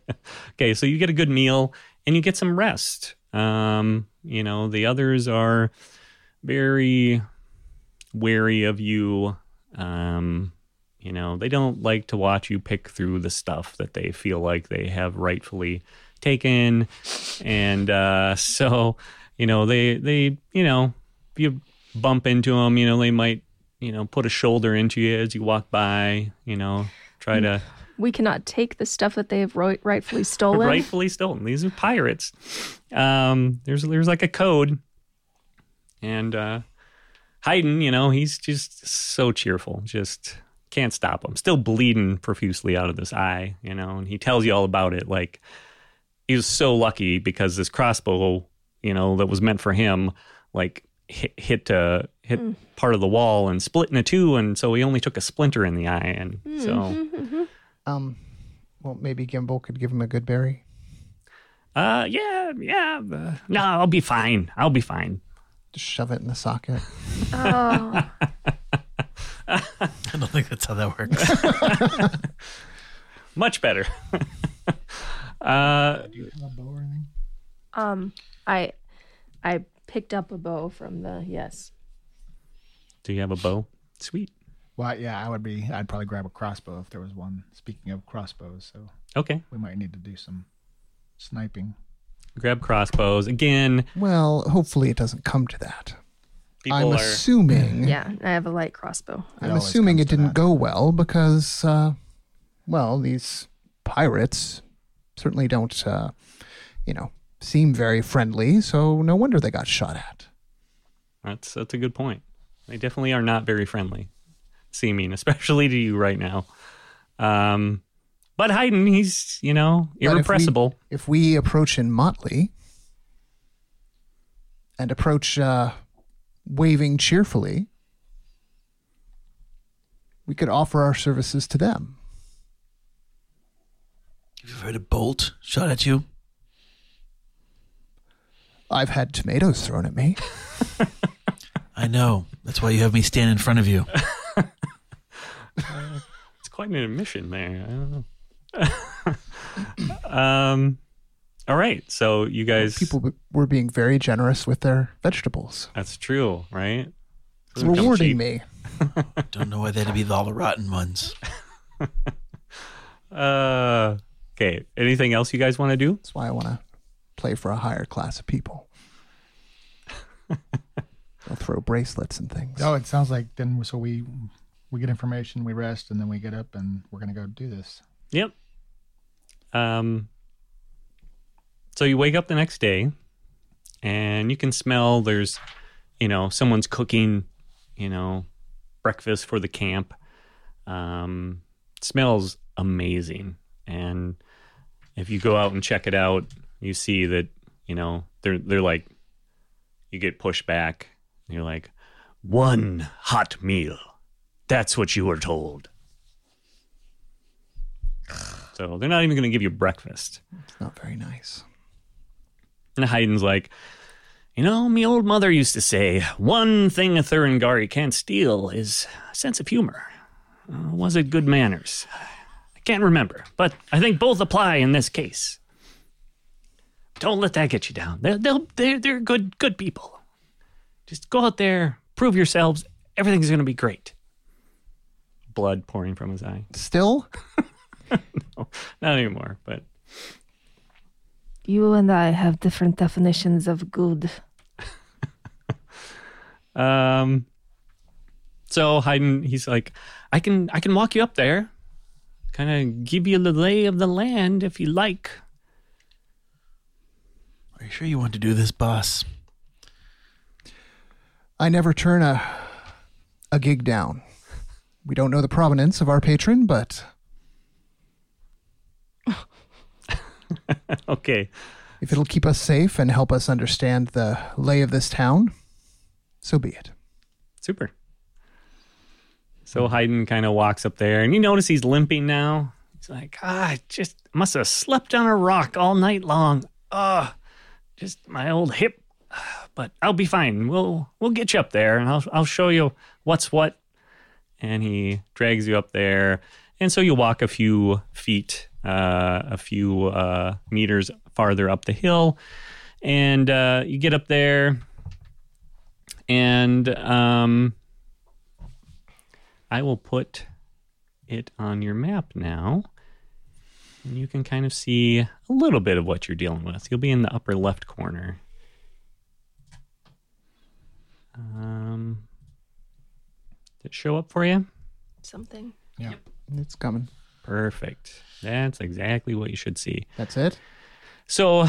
okay, so you get a good meal and you get some rest. Um, you know, the others are very wary of you. Um, you know, they don't like to watch you pick through the stuff that they feel like they have rightfully taken. And uh, so, you know, they they, you know, if you bump into them, you know, they might, you know, put a shoulder into you as you walk by, you know, try to We cannot take the stuff that they have ri- rightfully stolen. rightfully stolen. These are pirates. Um, there's there's like a code, and uh, Haydn, you know, he's just so cheerful, just can't stop him. Still bleeding profusely out of this eye, you know, and he tells you all about it. Like he was so lucky because this crossbow, you know, that was meant for him, like hit hit uh, hit part of the wall and split into two, and so he only took a splinter in the eye, and so. Um, well, maybe Gimbal could give him a good berry. Uh, yeah, yeah. Uh, no, I'll be fine. I'll be fine. Just shove it in the socket. Oh, I don't think that's how that works. Much better. Uh, Do you have a bow or anything? um, I, I picked up a bow from the yes. do you have a bow? Sweet. Well, yeah, I would be. I'd probably grab a crossbow if there was one. Speaking of crossbows, so Okay. we might need to do some sniping. Grab crossbows again. Well, hopefully it doesn't come to that. People I'm are. assuming. Yeah, I have a light crossbow. I'm assuming it didn't that. go well because, uh, well, these pirates certainly don't, uh, you know, seem very friendly. So no wonder they got shot at. That's that's a good point. They definitely are not very friendly, seeming, especially to you right now. Um, but Haydn, he's you know But if we- irrepressible. If we approach in motley and approach uh, waving cheerfully, we could offer our services to them. Have you heard a bolt shot at you? I've had tomatoes thrown at me. I know. That's why you have me stand in front of you. It's quite an admission there. I don't know. um, all right. So you guys, People were being very generous with their vegetables. that's true, right? It's Doesn't rewarding cheap. me. Don't know why that'd be all the rotten ones. Uh, okay. Anything else you guys want to do? That's why I want to play for a higher class of people. They'll throw bracelets and things. Oh, it sounds like then. So we we get information, we rest, and then we get up and we're gonna go do this. Yep. Um. So you wake up the next day, and you can smell there's, you know, someone's cooking, you know, breakfast for the camp. Um, smells amazing, and if you go out and check it out, you see that you know they're they're like, you get pushed back. And you're like, one hot meal. That's what you were told. So they're not even going to give you breakfast. It's not very nice. And Haydn's like, you know, me old mother used to say, one thing a Thurangari can't steal is a sense of humor. Uh, was it good manners? I can't remember, but I think both apply in this case. Don't let that get you down. They're, they'll, they're, they're good, good people. Just go out there, prove yourselves. Everything's going to be great. Blood pouring from his eye. Still, Not anymore, but You and I have different definitions of good. Um, so Haydn, he's like, I can, I can walk you up there, kind of give you the lay of the land if you like. Are you sure you want to do this, boss? I never turn a a gig down. We don't know the provenance of our patron, but Okay, if it'll keep us safe and help us understand the lay of this town, so be it. super. So Haydn kind of walks up there, and you notice he's limping now. He's like, ah, I just must have slept on a rock all night long. Ah, just my old hip. But I'll be fine. We'll we'll get you up there, and I'll I'll show you what's what. and he drags you up there. And so you walk a few feet, uh, a few uh, meters farther up the hill, and uh, you get up there, and um, I will put it on your map now. And you can kind of see a little bit of what you're dealing with. You'll be in the upper left corner. Um, did it show up for you? Something. Yep. It's coming. Perfect. That's exactly what you should see. That's it. So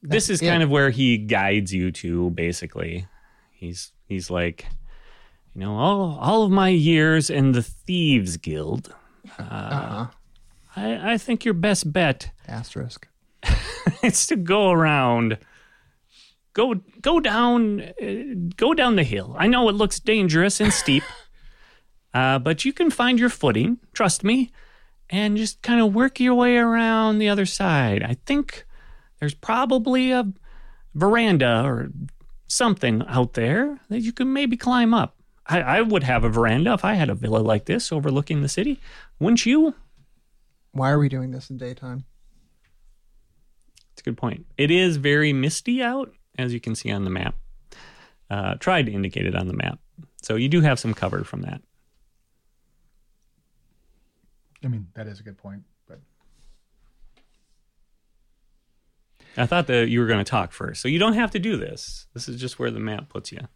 this That's is kind of where he guides you to basically. He's he's like, you know, all all of my years in the Thieves Guild, Uh-huh. I, I think your best bet Asterisk. is to go around go go down uh, go down the hill. I know it looks dangerous and steep. uh, but you can find your footing, trust me, and just kind of work your way around the other side. I think there's probably a veranda or something out there that you can maybe climb up. I, I would have a veranda if I had a villa like this overlooking the city. Wouldn't you? Why are we doing this in daytime? It's a good point. It is very misty out, as you can see on the map. Uh, tried to indicate it on the map. So you do have some cover from that. I mean, that is a good point. But I thought that you were going to talk first. So you don't have to do this. This is just where the map puts you.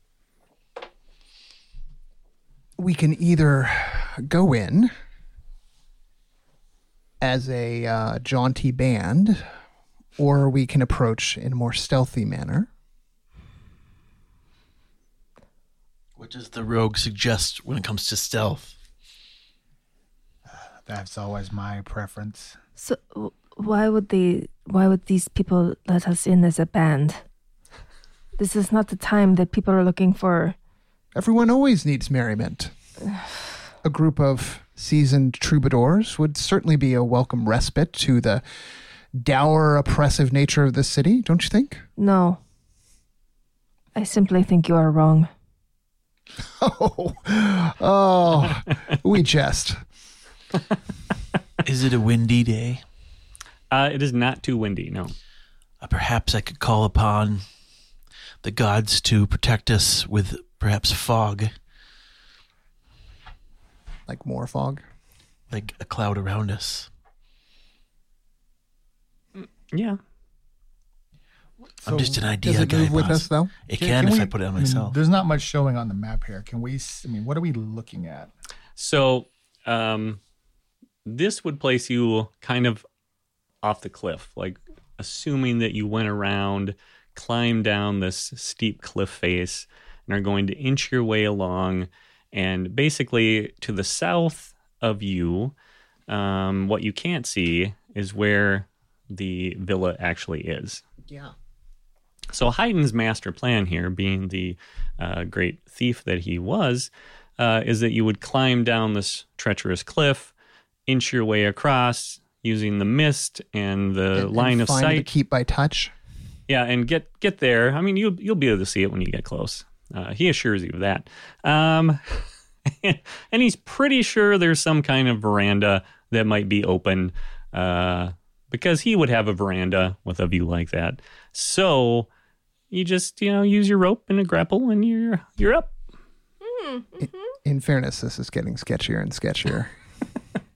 We can either go in as a uh, jaunty band, or we can approach in a more stealthy manner. What does the rogue suggest when it comes to stealth? that's always my preference. So why would they? Why would these people let us in as a band? This is not the time that people are looking for. Everyone always needs merriment. A group of seasoned troubadours would certainly be a welcome respite to the dour, oppressive nature of the city, don't you think? No. I simply think you are wrong. Oh, oh, we jest. Is it a windy day? Uh, it is not too windy, no. Uh, perhaps I could call upon the gods to protect us with perhaps fog, Like more fog. like a cloud around us. Yeah. I'm just an idea Does it guy. move with boss. us, though? It can, if I put it on I mean, myself. there's not much showing on the map here. Can we? s- I mean, what are we looking at? So um, this would place you kind of off the cliff, like assuming that you went around, climbed down this steep cliff face, and are going to inch your way along. And basically, to the south of you, um, what you can't see is where the villa actually is. Yeah. So Haydn's master plan here, being the uh, great thief that he was, uh, is that you would climb down this treacherous cliff, inch your way across using the mist and the line of find the sight. keep by touch. Yeah, and get get there. I mean, you'll you'll be able to see it when you get close. Uh, he assures you of that. Um, and he's pretty sure there's some kind of veranda that might be open uh, because he would have a veranda with a view like that. So you just you know use your rope and a grapple and you're you're up. In fairness, this is getting sketchier and sketchier.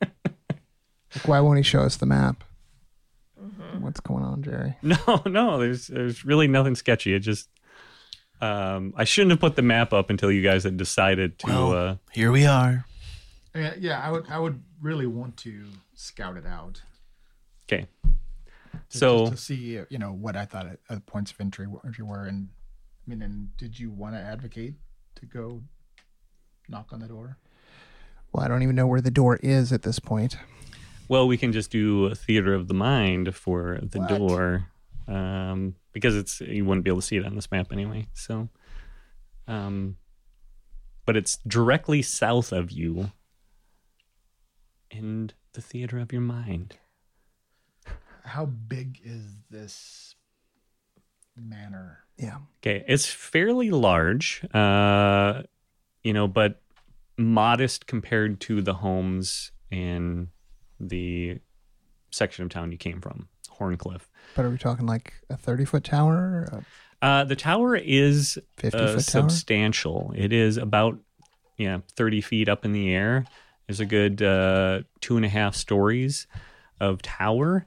like, why won't he show us the map? What's going on, Jerry? No, no, there's there's really nothing sketchy. It just um, I shouldn't have put the map up until you guys had decided to. Well, uh, Here we are. Yeah, yeah. I would. I would really want to scout it out. okay, so just to see, uh, you know, what I thought uh, points of entry were- entry were, and I mean, and did you want to advocate to go knock on the door? Well, I don't even know where the door is at this point. Well, we can just do a theater of the mind for the What? door, um, because it's you wouldn't be able to see it on this map anyway. So, um, but it's directly south of you, in the theater of your mind. How big is this manor? Yeah. Okay, it's fairly large, uh, you know, but modest compared to the homes in the section of town you came from, Horncliffe. But are we talking like a 30 foot tower? Uh, the tower is 50 uh, foot tower? substantial. It is about yeah thirty feet up in the air. There's a good uh, two and a half stories of tower,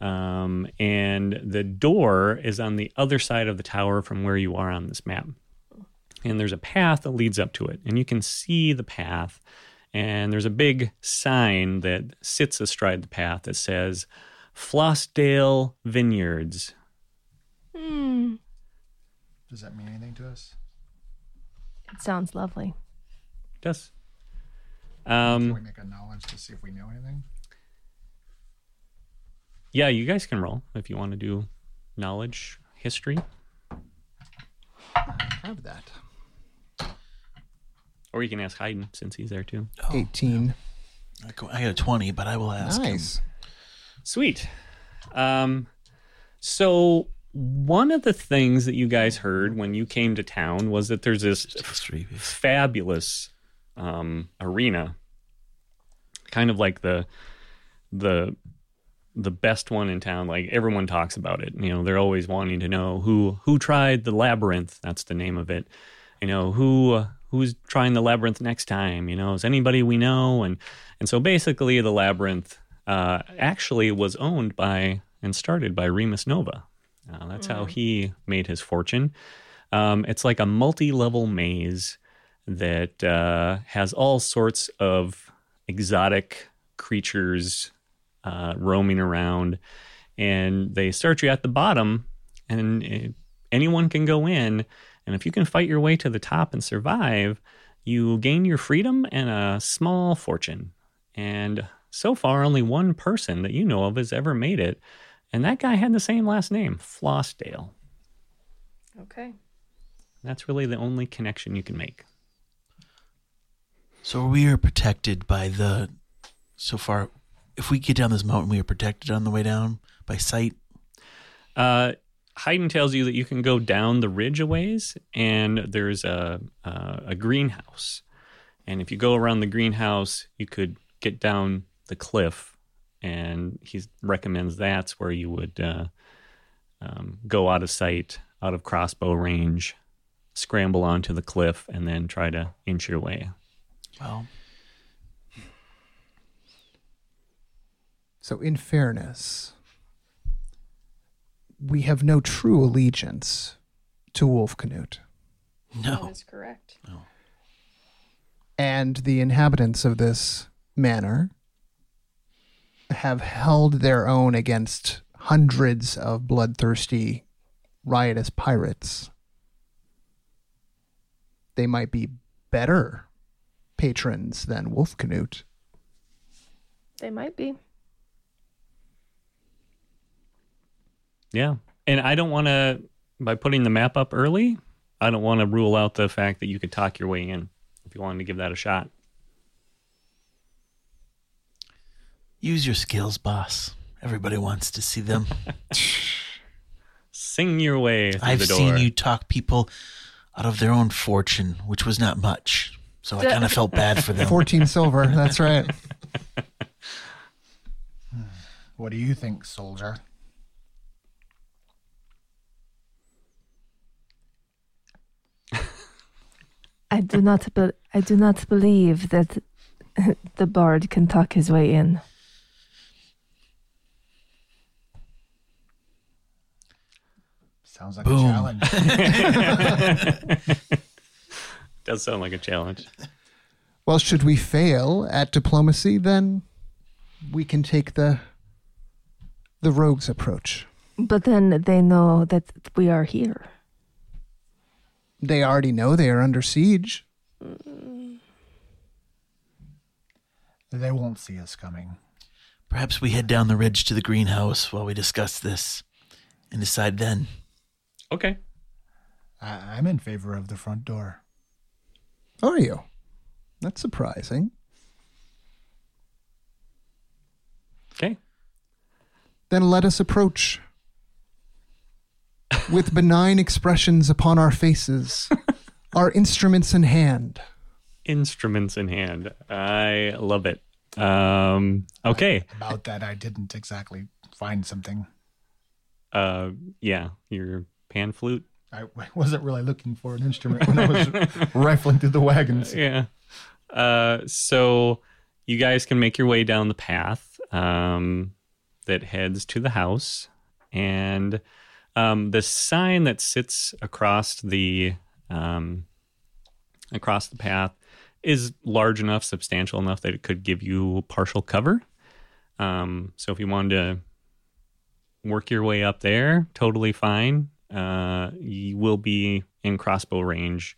um, and the door is on the other side of the tower from where you are on this map. And there's a path that leads up to it, and you can see the path. And there's a big sign that sits astride the path that says Flossdale Vineyards. Hmm. Does that mean anything to us? It sounds lovely. Does. Can we Um, make a knowledge to see if we know anything? yeah, you guys can roll if you want to do knowledge history, have that. or you can ask Haydn since he's there too. 18. I go- I got a 20, but I will ask him. Nice. Sweet. Um, so one of the things that you guys heard when you came to town was that there's this History. fabulous um, arena, kind of like the the the best one in town. Like everyone talks about it. You know, they're always wanting to know who who tried the labyrinth. That's the name of it. You know who uh, who's trying the labyrinth next time. You know, is anybody we know? And and so basically, the labyrinth uh, actually was owned by and started by Remus Nova. Uh, that's how he made his fortune. Um, it's like a multi-level maze that uh, has all sorts of exotic creatures uh, roaming around, and they start you at the bottom, and uh, anyone can go in. And if you can fight your way to the top and survive, you gain your freedom and a small fortune. And so far, only one person that you know of has ever made it, and that guy had the same last name, Flossdale. Okay. That's really the only connection you can make. So we are protected by the. So far, if we get down this mountain, we are protected on the way down by sight. Uh, Haydn tells you that you can go down the ridge a ways, and there's a, a a greenhouse. And if you go around the greenhouse, you could get down the cliff. And he recommends that's where you would uh, um, go out of sight, out of crossbow range, scramble onto the cliff, and then try to inch your way. Well, So, in fairness, we have no true allegiance to Wolf Canute. no. That's correct. No. And the inhabitants of this manor have held their own against hundreds of bloodthirsty, riotous pirates. They might be better patrons than Wolf Canute. They might be. Yeah. And I don't want to, by putting the map up early, I don't want to rule out the fact that you could talk your way in if you wanted to give that a shot. Use your skills, boss. Everybody wants to see them. Sing your way through I've the door. seen you talk people out of their own fortune, which was not much. So I kind of felt bad for them. 14 silver, that's right. What do you think, soldier? I do not. Be- I do not believe that the bard can talk his way in. Sounds like Boom. a challenge. Does sound like a challenge. Well, should we fail at diplomacy, then we can take the the rogue's approach. But then they know that we are here. They already know they are under siege. Mm. they won't see us coming. Perhaps we head down the ridge to the greenhouse while we discuss this and decide then. Okay. I- I'm in favor of the front door. Are you? That's surprising. Okay. Then let us approach. With benign expressions upon our faces, our instruments in hand, instruments in hand. I love it. Um, okay. About that, I didn't exactly find something. Uh, yeah, your pan flute. I wasn't really looking for an instrument when I was rifling through the wagons. Yeah. Uh, so you guys can make your way down the path um, that heads to the house, and um, the sign that sits across the um, across the path is large enough, substantial enough that it could give you partial cover. Um, so if you wanted to work your way up there, totally fine. Uh, you will be in crossbow range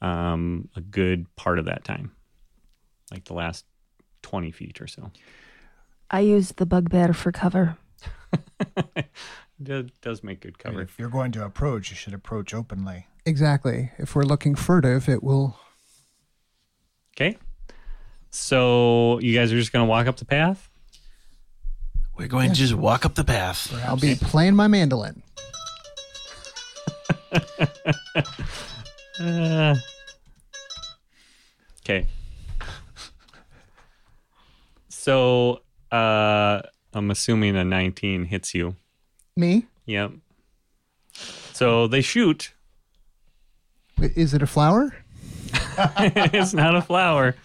um, a good part of that time, like the last 20 feet or so. I use the bugbear for cover. It does make good cover. if you're going to approach, you should approach openly. Exactly. If we're looking furtive, it will. Okay. So you guys are just going to walk up the path? We're going to just walk up the path. I'll be playing my mandolin. Uh, okay. So uh, I'm assuming a 19 hits you. Me? Yep. So they shoot. Wait, Is it a flower? it's not a flower.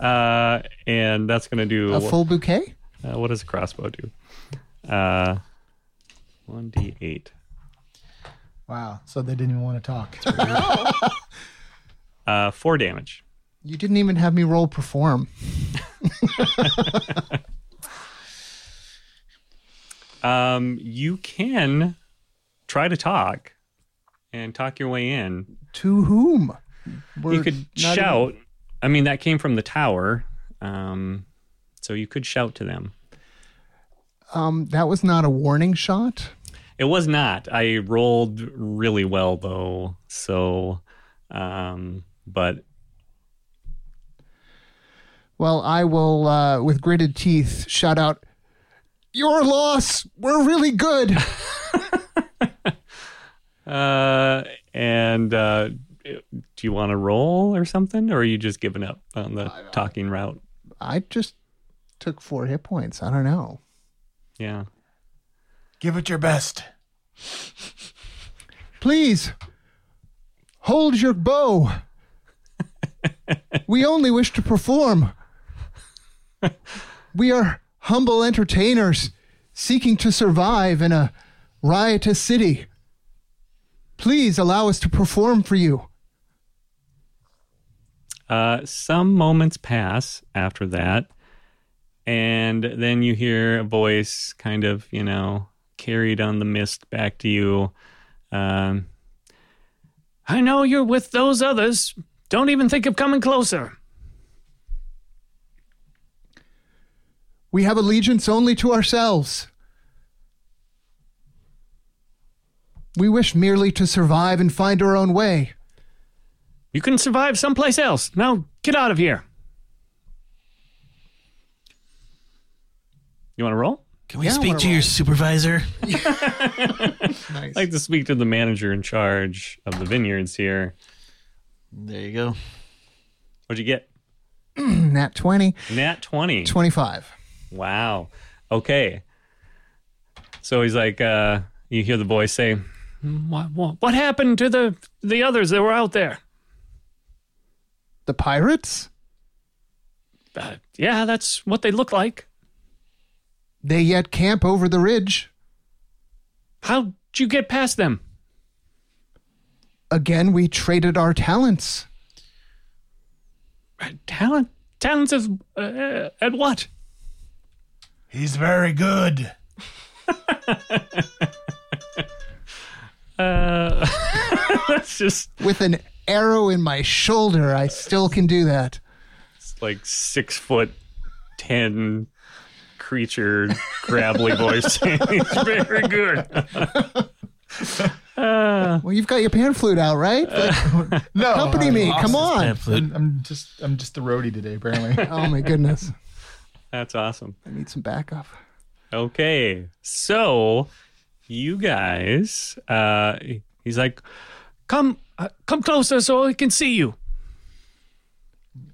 Uh, and that's going to do. A full bouquet? uh, what does a crossbow do? Uh, 1d8. Wow. So they didn't even want to talk. Uh, four damage. You didn't even have me roll perform. Um, you can try to talk and talk your way in. To whom? We're you could not shout. I mean, that came from the tower. Um, so you could shout to them. um, that was not a warning shot. It was not. I rolled really well though. So, um, but Well, I will, uh, with gritted teeth, shout out, Your loss! We're really good! uh, and uh, do you want to roll or something, or are you just giving up on the talking route? I just took four hit points. I don't know. Yeah. Give it your best. Please, hold your bow. we only wish to perform. We are humble entertainers seeking to survive in a riotous city. Please allow us to perform for you. Uh, some moments pass after that, and then you hear a voice kind of, you know, carried on the mist back to you. Um, I know you're with those others. Don't even think of coming closer. We have allegiance only to ourselves. We wish merely to survive and find our own way. You can survive someplace else. Now get out of here. You want to roll? Can we Yeah, speak wanna to your supervisor? Nice. I'd like to speak to the manager in charge of the vineyards here. There you go. What'd you get? Nat 20, Nat 20. 25. Wow. Okay. So he's like, uh, you hear the voice say, what, what, what happened to the the others that were out there? The pirates? Uh, yeah, that's what they look like. They yet camp over the ridge. How'd you get past them? Again, we traded our talents. Uh, Talent? Talents of, uh, at what? He's very good. Uh, that's just With an arrow in my shoulder, I still can do that. It's like six foot ten creature gravelly voice. He's very good. Well, you've got your pan flute out, right? Like, No, accompany me. Come on. I'm, I'm just I'm just the roadie today, apparently. Oh my goodness. That's awesome. I need some backup. Okay, so you guys, uh, he's like, come, uh, come closer so I can see you.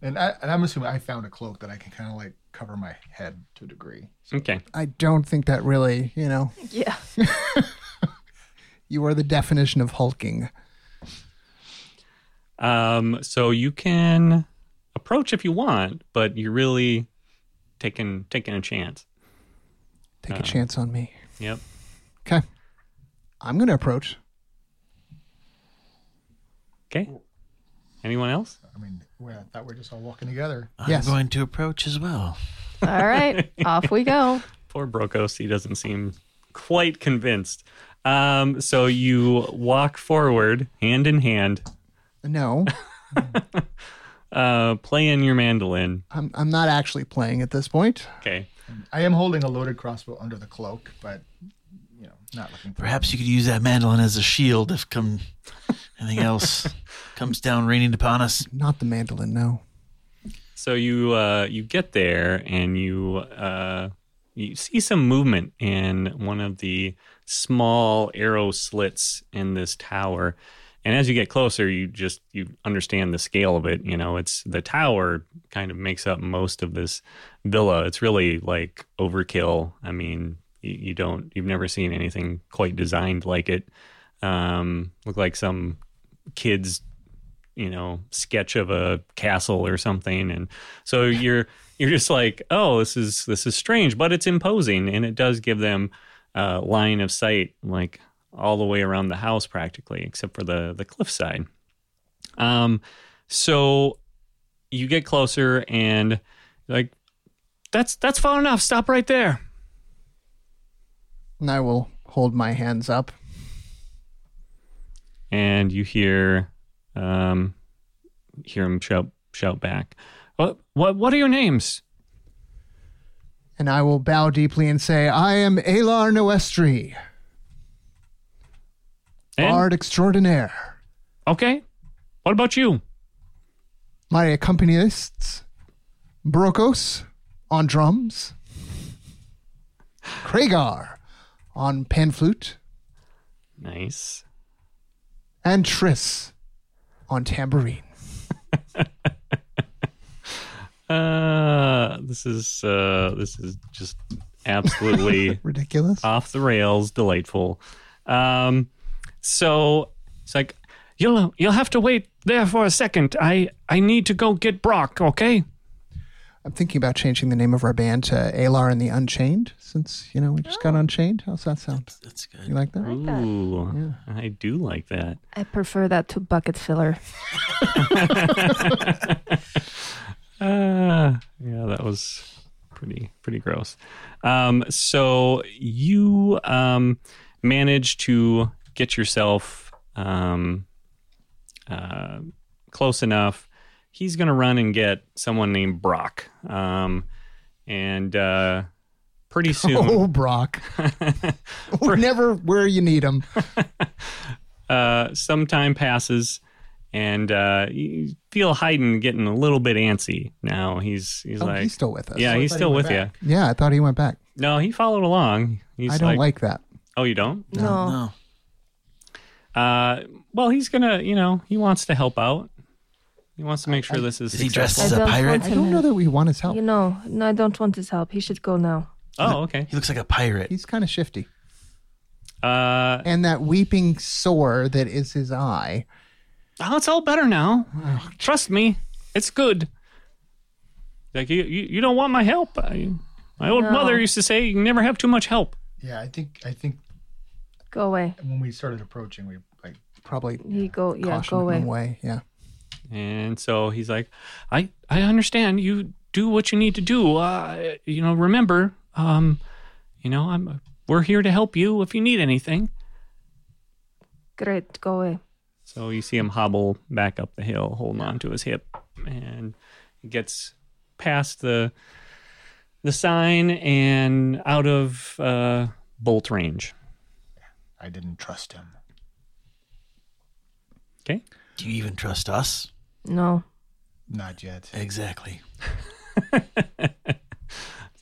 And, I, and I'm assuming I found a cloak that I can kind of like cover my head to a degree. Okay. I don't think that really, you know, Yeah. you are the definition of hulking. Um, so you can approach if you want, but you're really taking taking a chance. Take a chance on me. Yep. Okay. I'm going to approach. Okay. Anyone else? I mean, we, I thought we are just all walking together. I'm Yes. going to approach as well. All right. Off we go. Poor Brokos, he doesn't seem quite convinced. Um, so you walk forward, hand in hand, No, uh, playing your mandolin. I'm, I'm not actually playing at this point. Okay. I am holding a loaded crossbow under the cloak, but you know, not looking for Perhaps you could use that mandolin as a shield if come anything else comes down raining upon us. Not the mandolin, no. So you uh, you get there and you uh, you see some movement in one of the small arrow slits in this tower. And as you get closer, you just you understand the scale of it. You know, it's the tower kind of makes up most of this villa. It's really like overkill. I mean, you, you don't you've never seen anything quite designed like it. Um, look like some kids you know sketch of a castle or something. And so you're you're just like oh this is this is strange but it's imposing. And it does give them uh, line of sight like all the way around the house practically except for the the cliffside um so you get closer and like that's that's far enough. Stop right there. And I will hold my hands up. And you hear um hear him shout shout back. What what what are your names? And I will bow deeply and say, I am Alar Noestri, And- Bard Extraordinaire. okay. What about you? My accompanists, Brokos on drums, Kragar on pan flute, nice and Triss on tambourine. Uh, this is uh, this is just absolutely Ridiculous. off the rails, delightful. Um, so it's like you'll you'll have to wait there for a second. I I need to go get Brock. Okay. I'm thinking about changing the name of our band to Alar and the Unchained, since you know we just got Unchained. How's that sound? That's You good. You like that? Ooh, yeah. I do like that. I prefer that to bucket filler. Uh, yeah, that was pretty pretty gross. Um, so you um, managed to get yourself um, uh, close enough. He's gonna run and get someone named Brock, um, and uh, pretty soon. Oh, Brock. Never where you need him. uh, some time passes, and uh, you feel Haydn getting a little bit antsy now. He's he's Oh, like, he's still with us. yeah, I he's thought he still went with you. Yeah, I thought he went back. No, he followed along. He's I don't like, like that. oh, you don't? No. No. Uh, well, he's gonna, you know, he wants to help out. He wants to make sure this is. Is he dressed successful. as a I don't pirate? want I don't know that we want his help. You know, no, I don't want his help. He should go now. Oh, okay. He looks like a pirate. He's kind of shifty. Uh, And that weeping sore that is his eye. oh, it's all better now. Trust me, it's good. Like you, you, you don't want my help. I, my old No. mother used to say, you can never have too much help. Yeah, I think I think Go away. when we started approaching, we like Probably You go. Yeah, caution go him away. away. Yeah. And so he's like, I, I understand. You do what you need to do. Uh, you know, remember, um, you know, I'm, we're here to help you if you need anything. Great. Go away. So you see him hobble back up the hill, holding on to his hip, and he gets past the the sign and out of uh, bolt range. I didn't trust him. Okay. Do you even trust us? No. Not yet. Exactly.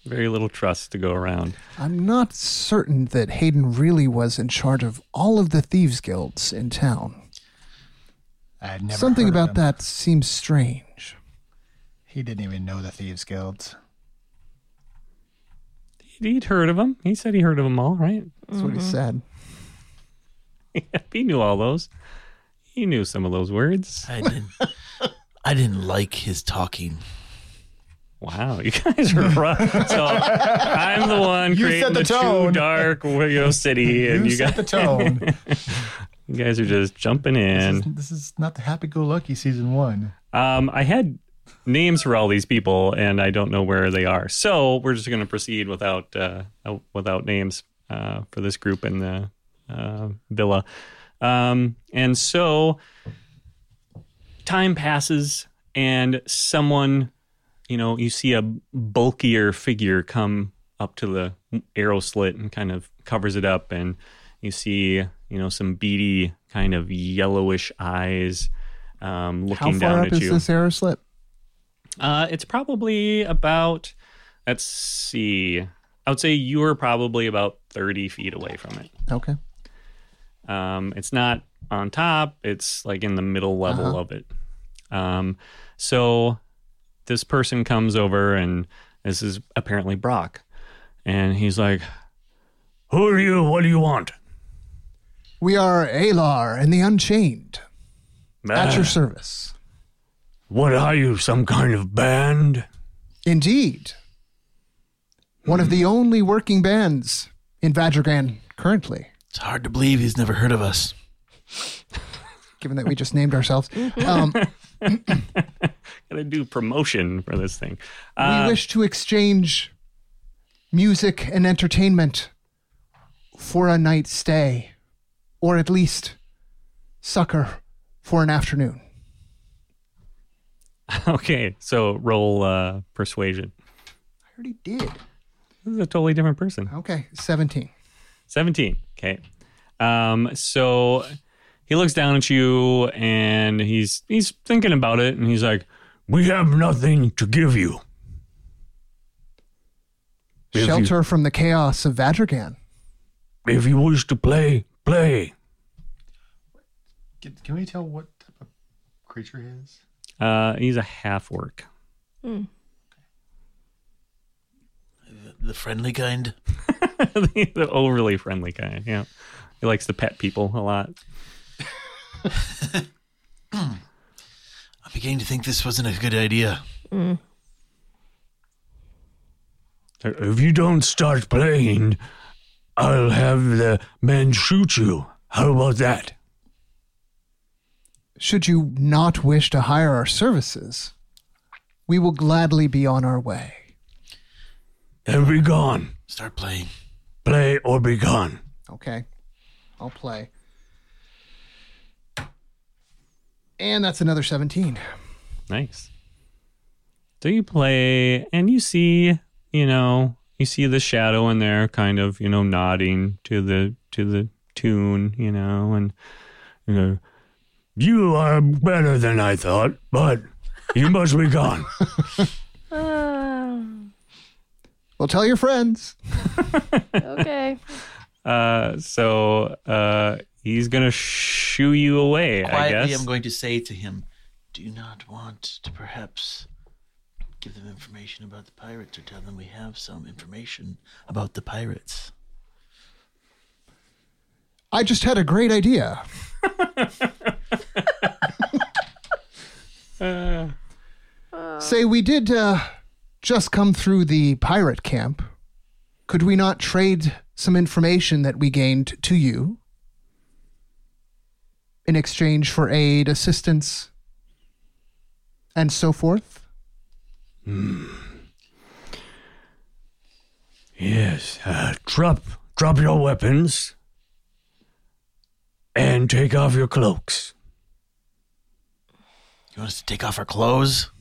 Very little trust to go around. I'm not certain that Haydn really was in charge of all of the thieves' guilds in town. I had never Something heard of about him. that seems strange. He didn't even know the thieves guilds. He'd heard of them. He said he heard of them all, right? That's what he mm-hmm. said. he knew all those. He knew some of those words. I didn't. I didn't like his talking. Wow, you guys are rough. so I'm the one You creating set the the, tone. true dark you know, city, and You, you, set guys, the tone. you guys are just jumping this, in. is, this is not the happy-go-lucky season one. Um, I had names for all these people, and I don't know where they are. So we're just going to proceed without uh, without names uh, for this group in the uh, villa. Um, and so time passes, and someone, you know, you see a bulkier figure come up to the arrow slit and kind of covers it up, and you see, you know, some beady, kind of yellowish eyes um, How looking far up is this arrow slit? Uh, it's probably about, let's see, I would say you are probably about 30 feet away from it. Okay. Um, it's not on top, it's like in the middle level Uh-huh. of it. Um, so this person comes over, and this is apparently Brock. And he's like, Who are you? What do you want? We are Alar and the Unchained at "Ah, your service. what are you, some kind of band? Indeed. One of the only working bands in Vadragan currently, It's hard to believe he's never heard of us. given that we just named ourselves. Um, Gotta do promotion for this thing. Uh, we wish to exchange music and entertainment for a night stay, or at least succor for an afternoon. okay, so roll uh, persuasion. I already did. This is a totally different person. Okay, 17. 17. Okay. Um, so he looks down at you and he's he's thinking about it and he's like, We have nothing to give you. If you- Shelter from the chaos of Vadragan. If you wish to play, play. Can, can we tell what type of creature he is? Uh, he's a half orc. The friendly kind. the overly friendly kind. Yeah. He likes to pet people a lot. I'm beginning to think this wasn't a good idea. Uh, if you don't start playing, I'll have the men shoot you. How about that? Should you not wish to hire our services, we will gladly be on our way. And be gone. Start playing. Play or be gone. Okay. I'll play. And that's another 17. Nice. So you play and you see, you know, you see the shadow in there kind of, you know, nodding to the to the tune, you know, and you know, you are better than I thought, but you must be gone. Ah. Well, tell your friends. okay. Uh so uh he's gonna shoo you away, I guess. I'm going to say to him, Do you not want to perhaps give them information about the pirates or tell them we have some information about the pirates? I just had a great idea. Say, we did uh, just come through the pirate camp. Could we not trade some information that we gained to you in exchange for aid, assistance, and so forth? Yes, uh, drop drop your weapons and take off your cloaks. You want us to take off our clothes?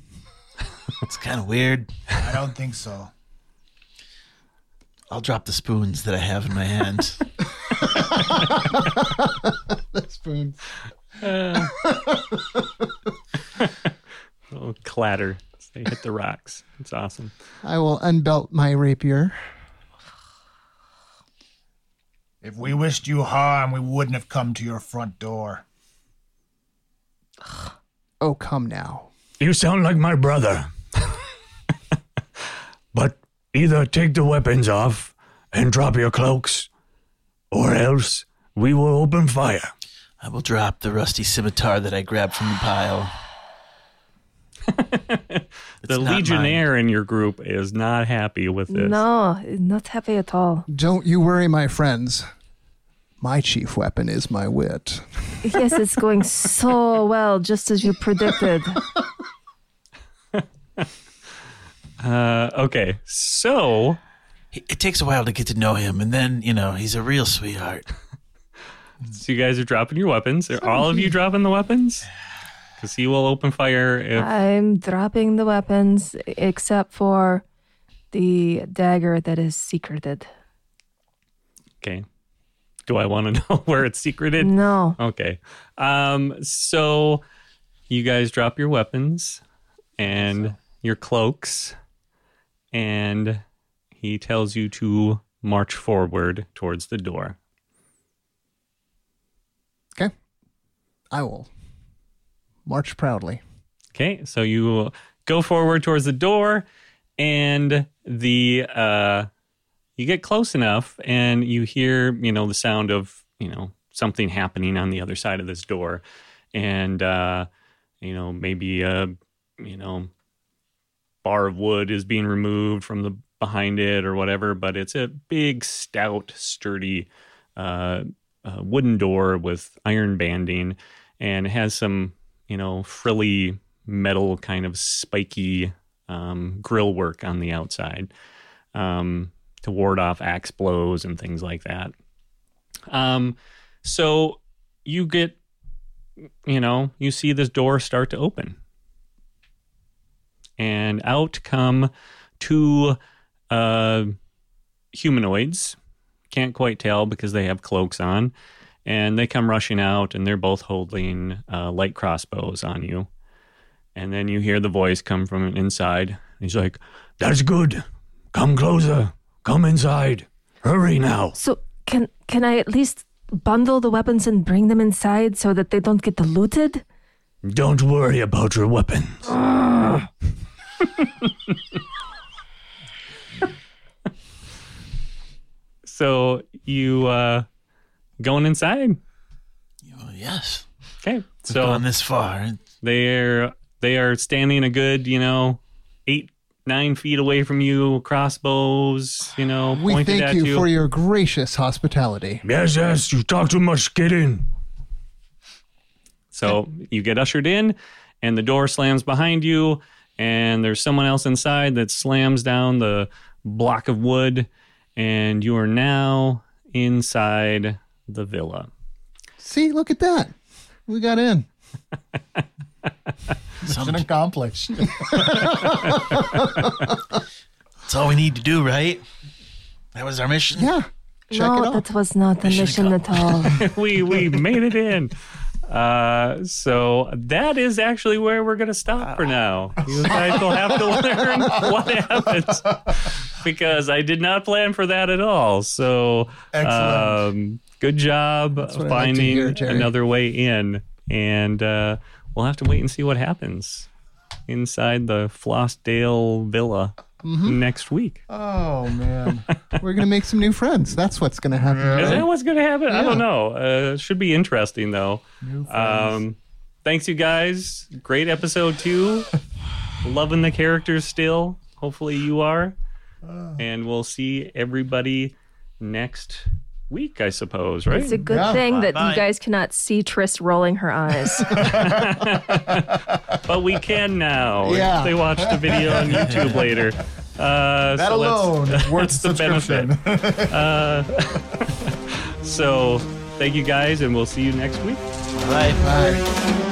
It's kind of weird. I don't think so. I'll drop the spoons that I have in my hand. The Spoon. Oh, clatter. as They hit the rocks. It's awesome. I will unbelt my rapier. If we wished you harm, we wouldn't have come to your front door. Oh, come now. You sound like my brother. Either take the weapons off and drop your cloaks, or else we will open fire. I will drop the rusty scimitar that I grabbed from the pile. the It's not Legionnaire in your group is not happy with this. No, not happy at all. Don't you worry, my friends. My chief weapon is my wit. Yes, it's going so well, just as you predicted. Uh, okay, so It it takes a while to get to know him, and then, you know, he's a real sweetheart. so you guys are dropping your weapons. Are all of you dropping the weapons? Because he will open fire if. I'm dropping the weapons except for the dagger that is secreted. Okay. Do I want to know where it's secreted? No. Okay. Um, so you guys drop your weapons and your cloaks, and he tells you to march forward towards the door. Okay? I will march proudly. Okay, so you go forward towards the door, and the uh, you get close enough, and you hear you know the sound of you know something happening on the other side of this door, and uh, you know maybe a you know bar of wood is being removed from the behind it or whatever, but it's a big, stout, sturdy uh, uh, wooden door with iron banding, and has some you know frilly metal kind of spiky um, grill work on the outside um, to ward off axe blows and things like that. Um, so you get, you know, you see this door start to open, and out come two uh, humanoids. Can't quite tell because they have cloaks on, and they come rushing out, and they're both holding uh, light crossbows on you. And then you hear the voice come from inside. He's like, "That's good. Come closer. Come inside. Hurry now." So can can I at least bundle the weapons and bring them inside so that they don't get looted? Don't worry about your weapons. so you uh going inside? Oh, yes. Okay. So So gone this far. they're they are standing a good, you know, eight, nine feet away from you, crossbows, you know, We pointed thank at you, you. for your gracious hospitality. Yes, yes, you talk too much. Get in. So you get ushered in, and the door slams behind you, and there's someone else inside that slams down the block of wood, and you are now inside the villa. See, look at that. We got in. Some- Mission accomplished. That's all we need to do, right? That was our mission. Yeah. Check no, it out. that was not a Mission mission at all. we we made it in. Uh, so that is actually where we're going to stop for now. You guys will have to learn what happens because I did not plan for that at all. So, Excellent. um, good job what I like finding hear, another way in, and uh, we'll have to wait and see what happens inside the Flossdale Villa Mm-hmm. next week. oh man. We're going to make some new friends. That's what's going to happen. Is that what's going to happen? I don't know. Uh, should be interesting though. New friends. Um, thanks, you guys. Great episode two. Loving the characters still. Hopefully, you are. And we'll see everybody next week, I suppose, right? It's a good Yeah. thing that Bye-bye. you guys cannot see Tris rolling her eyes. but we can now. Yeah. If they watch the video on YouTube later. Uh, that so that's- alone is worth that's the benefit. subscription. So, thank you guys, and we'll see you next week. Bye. Bye.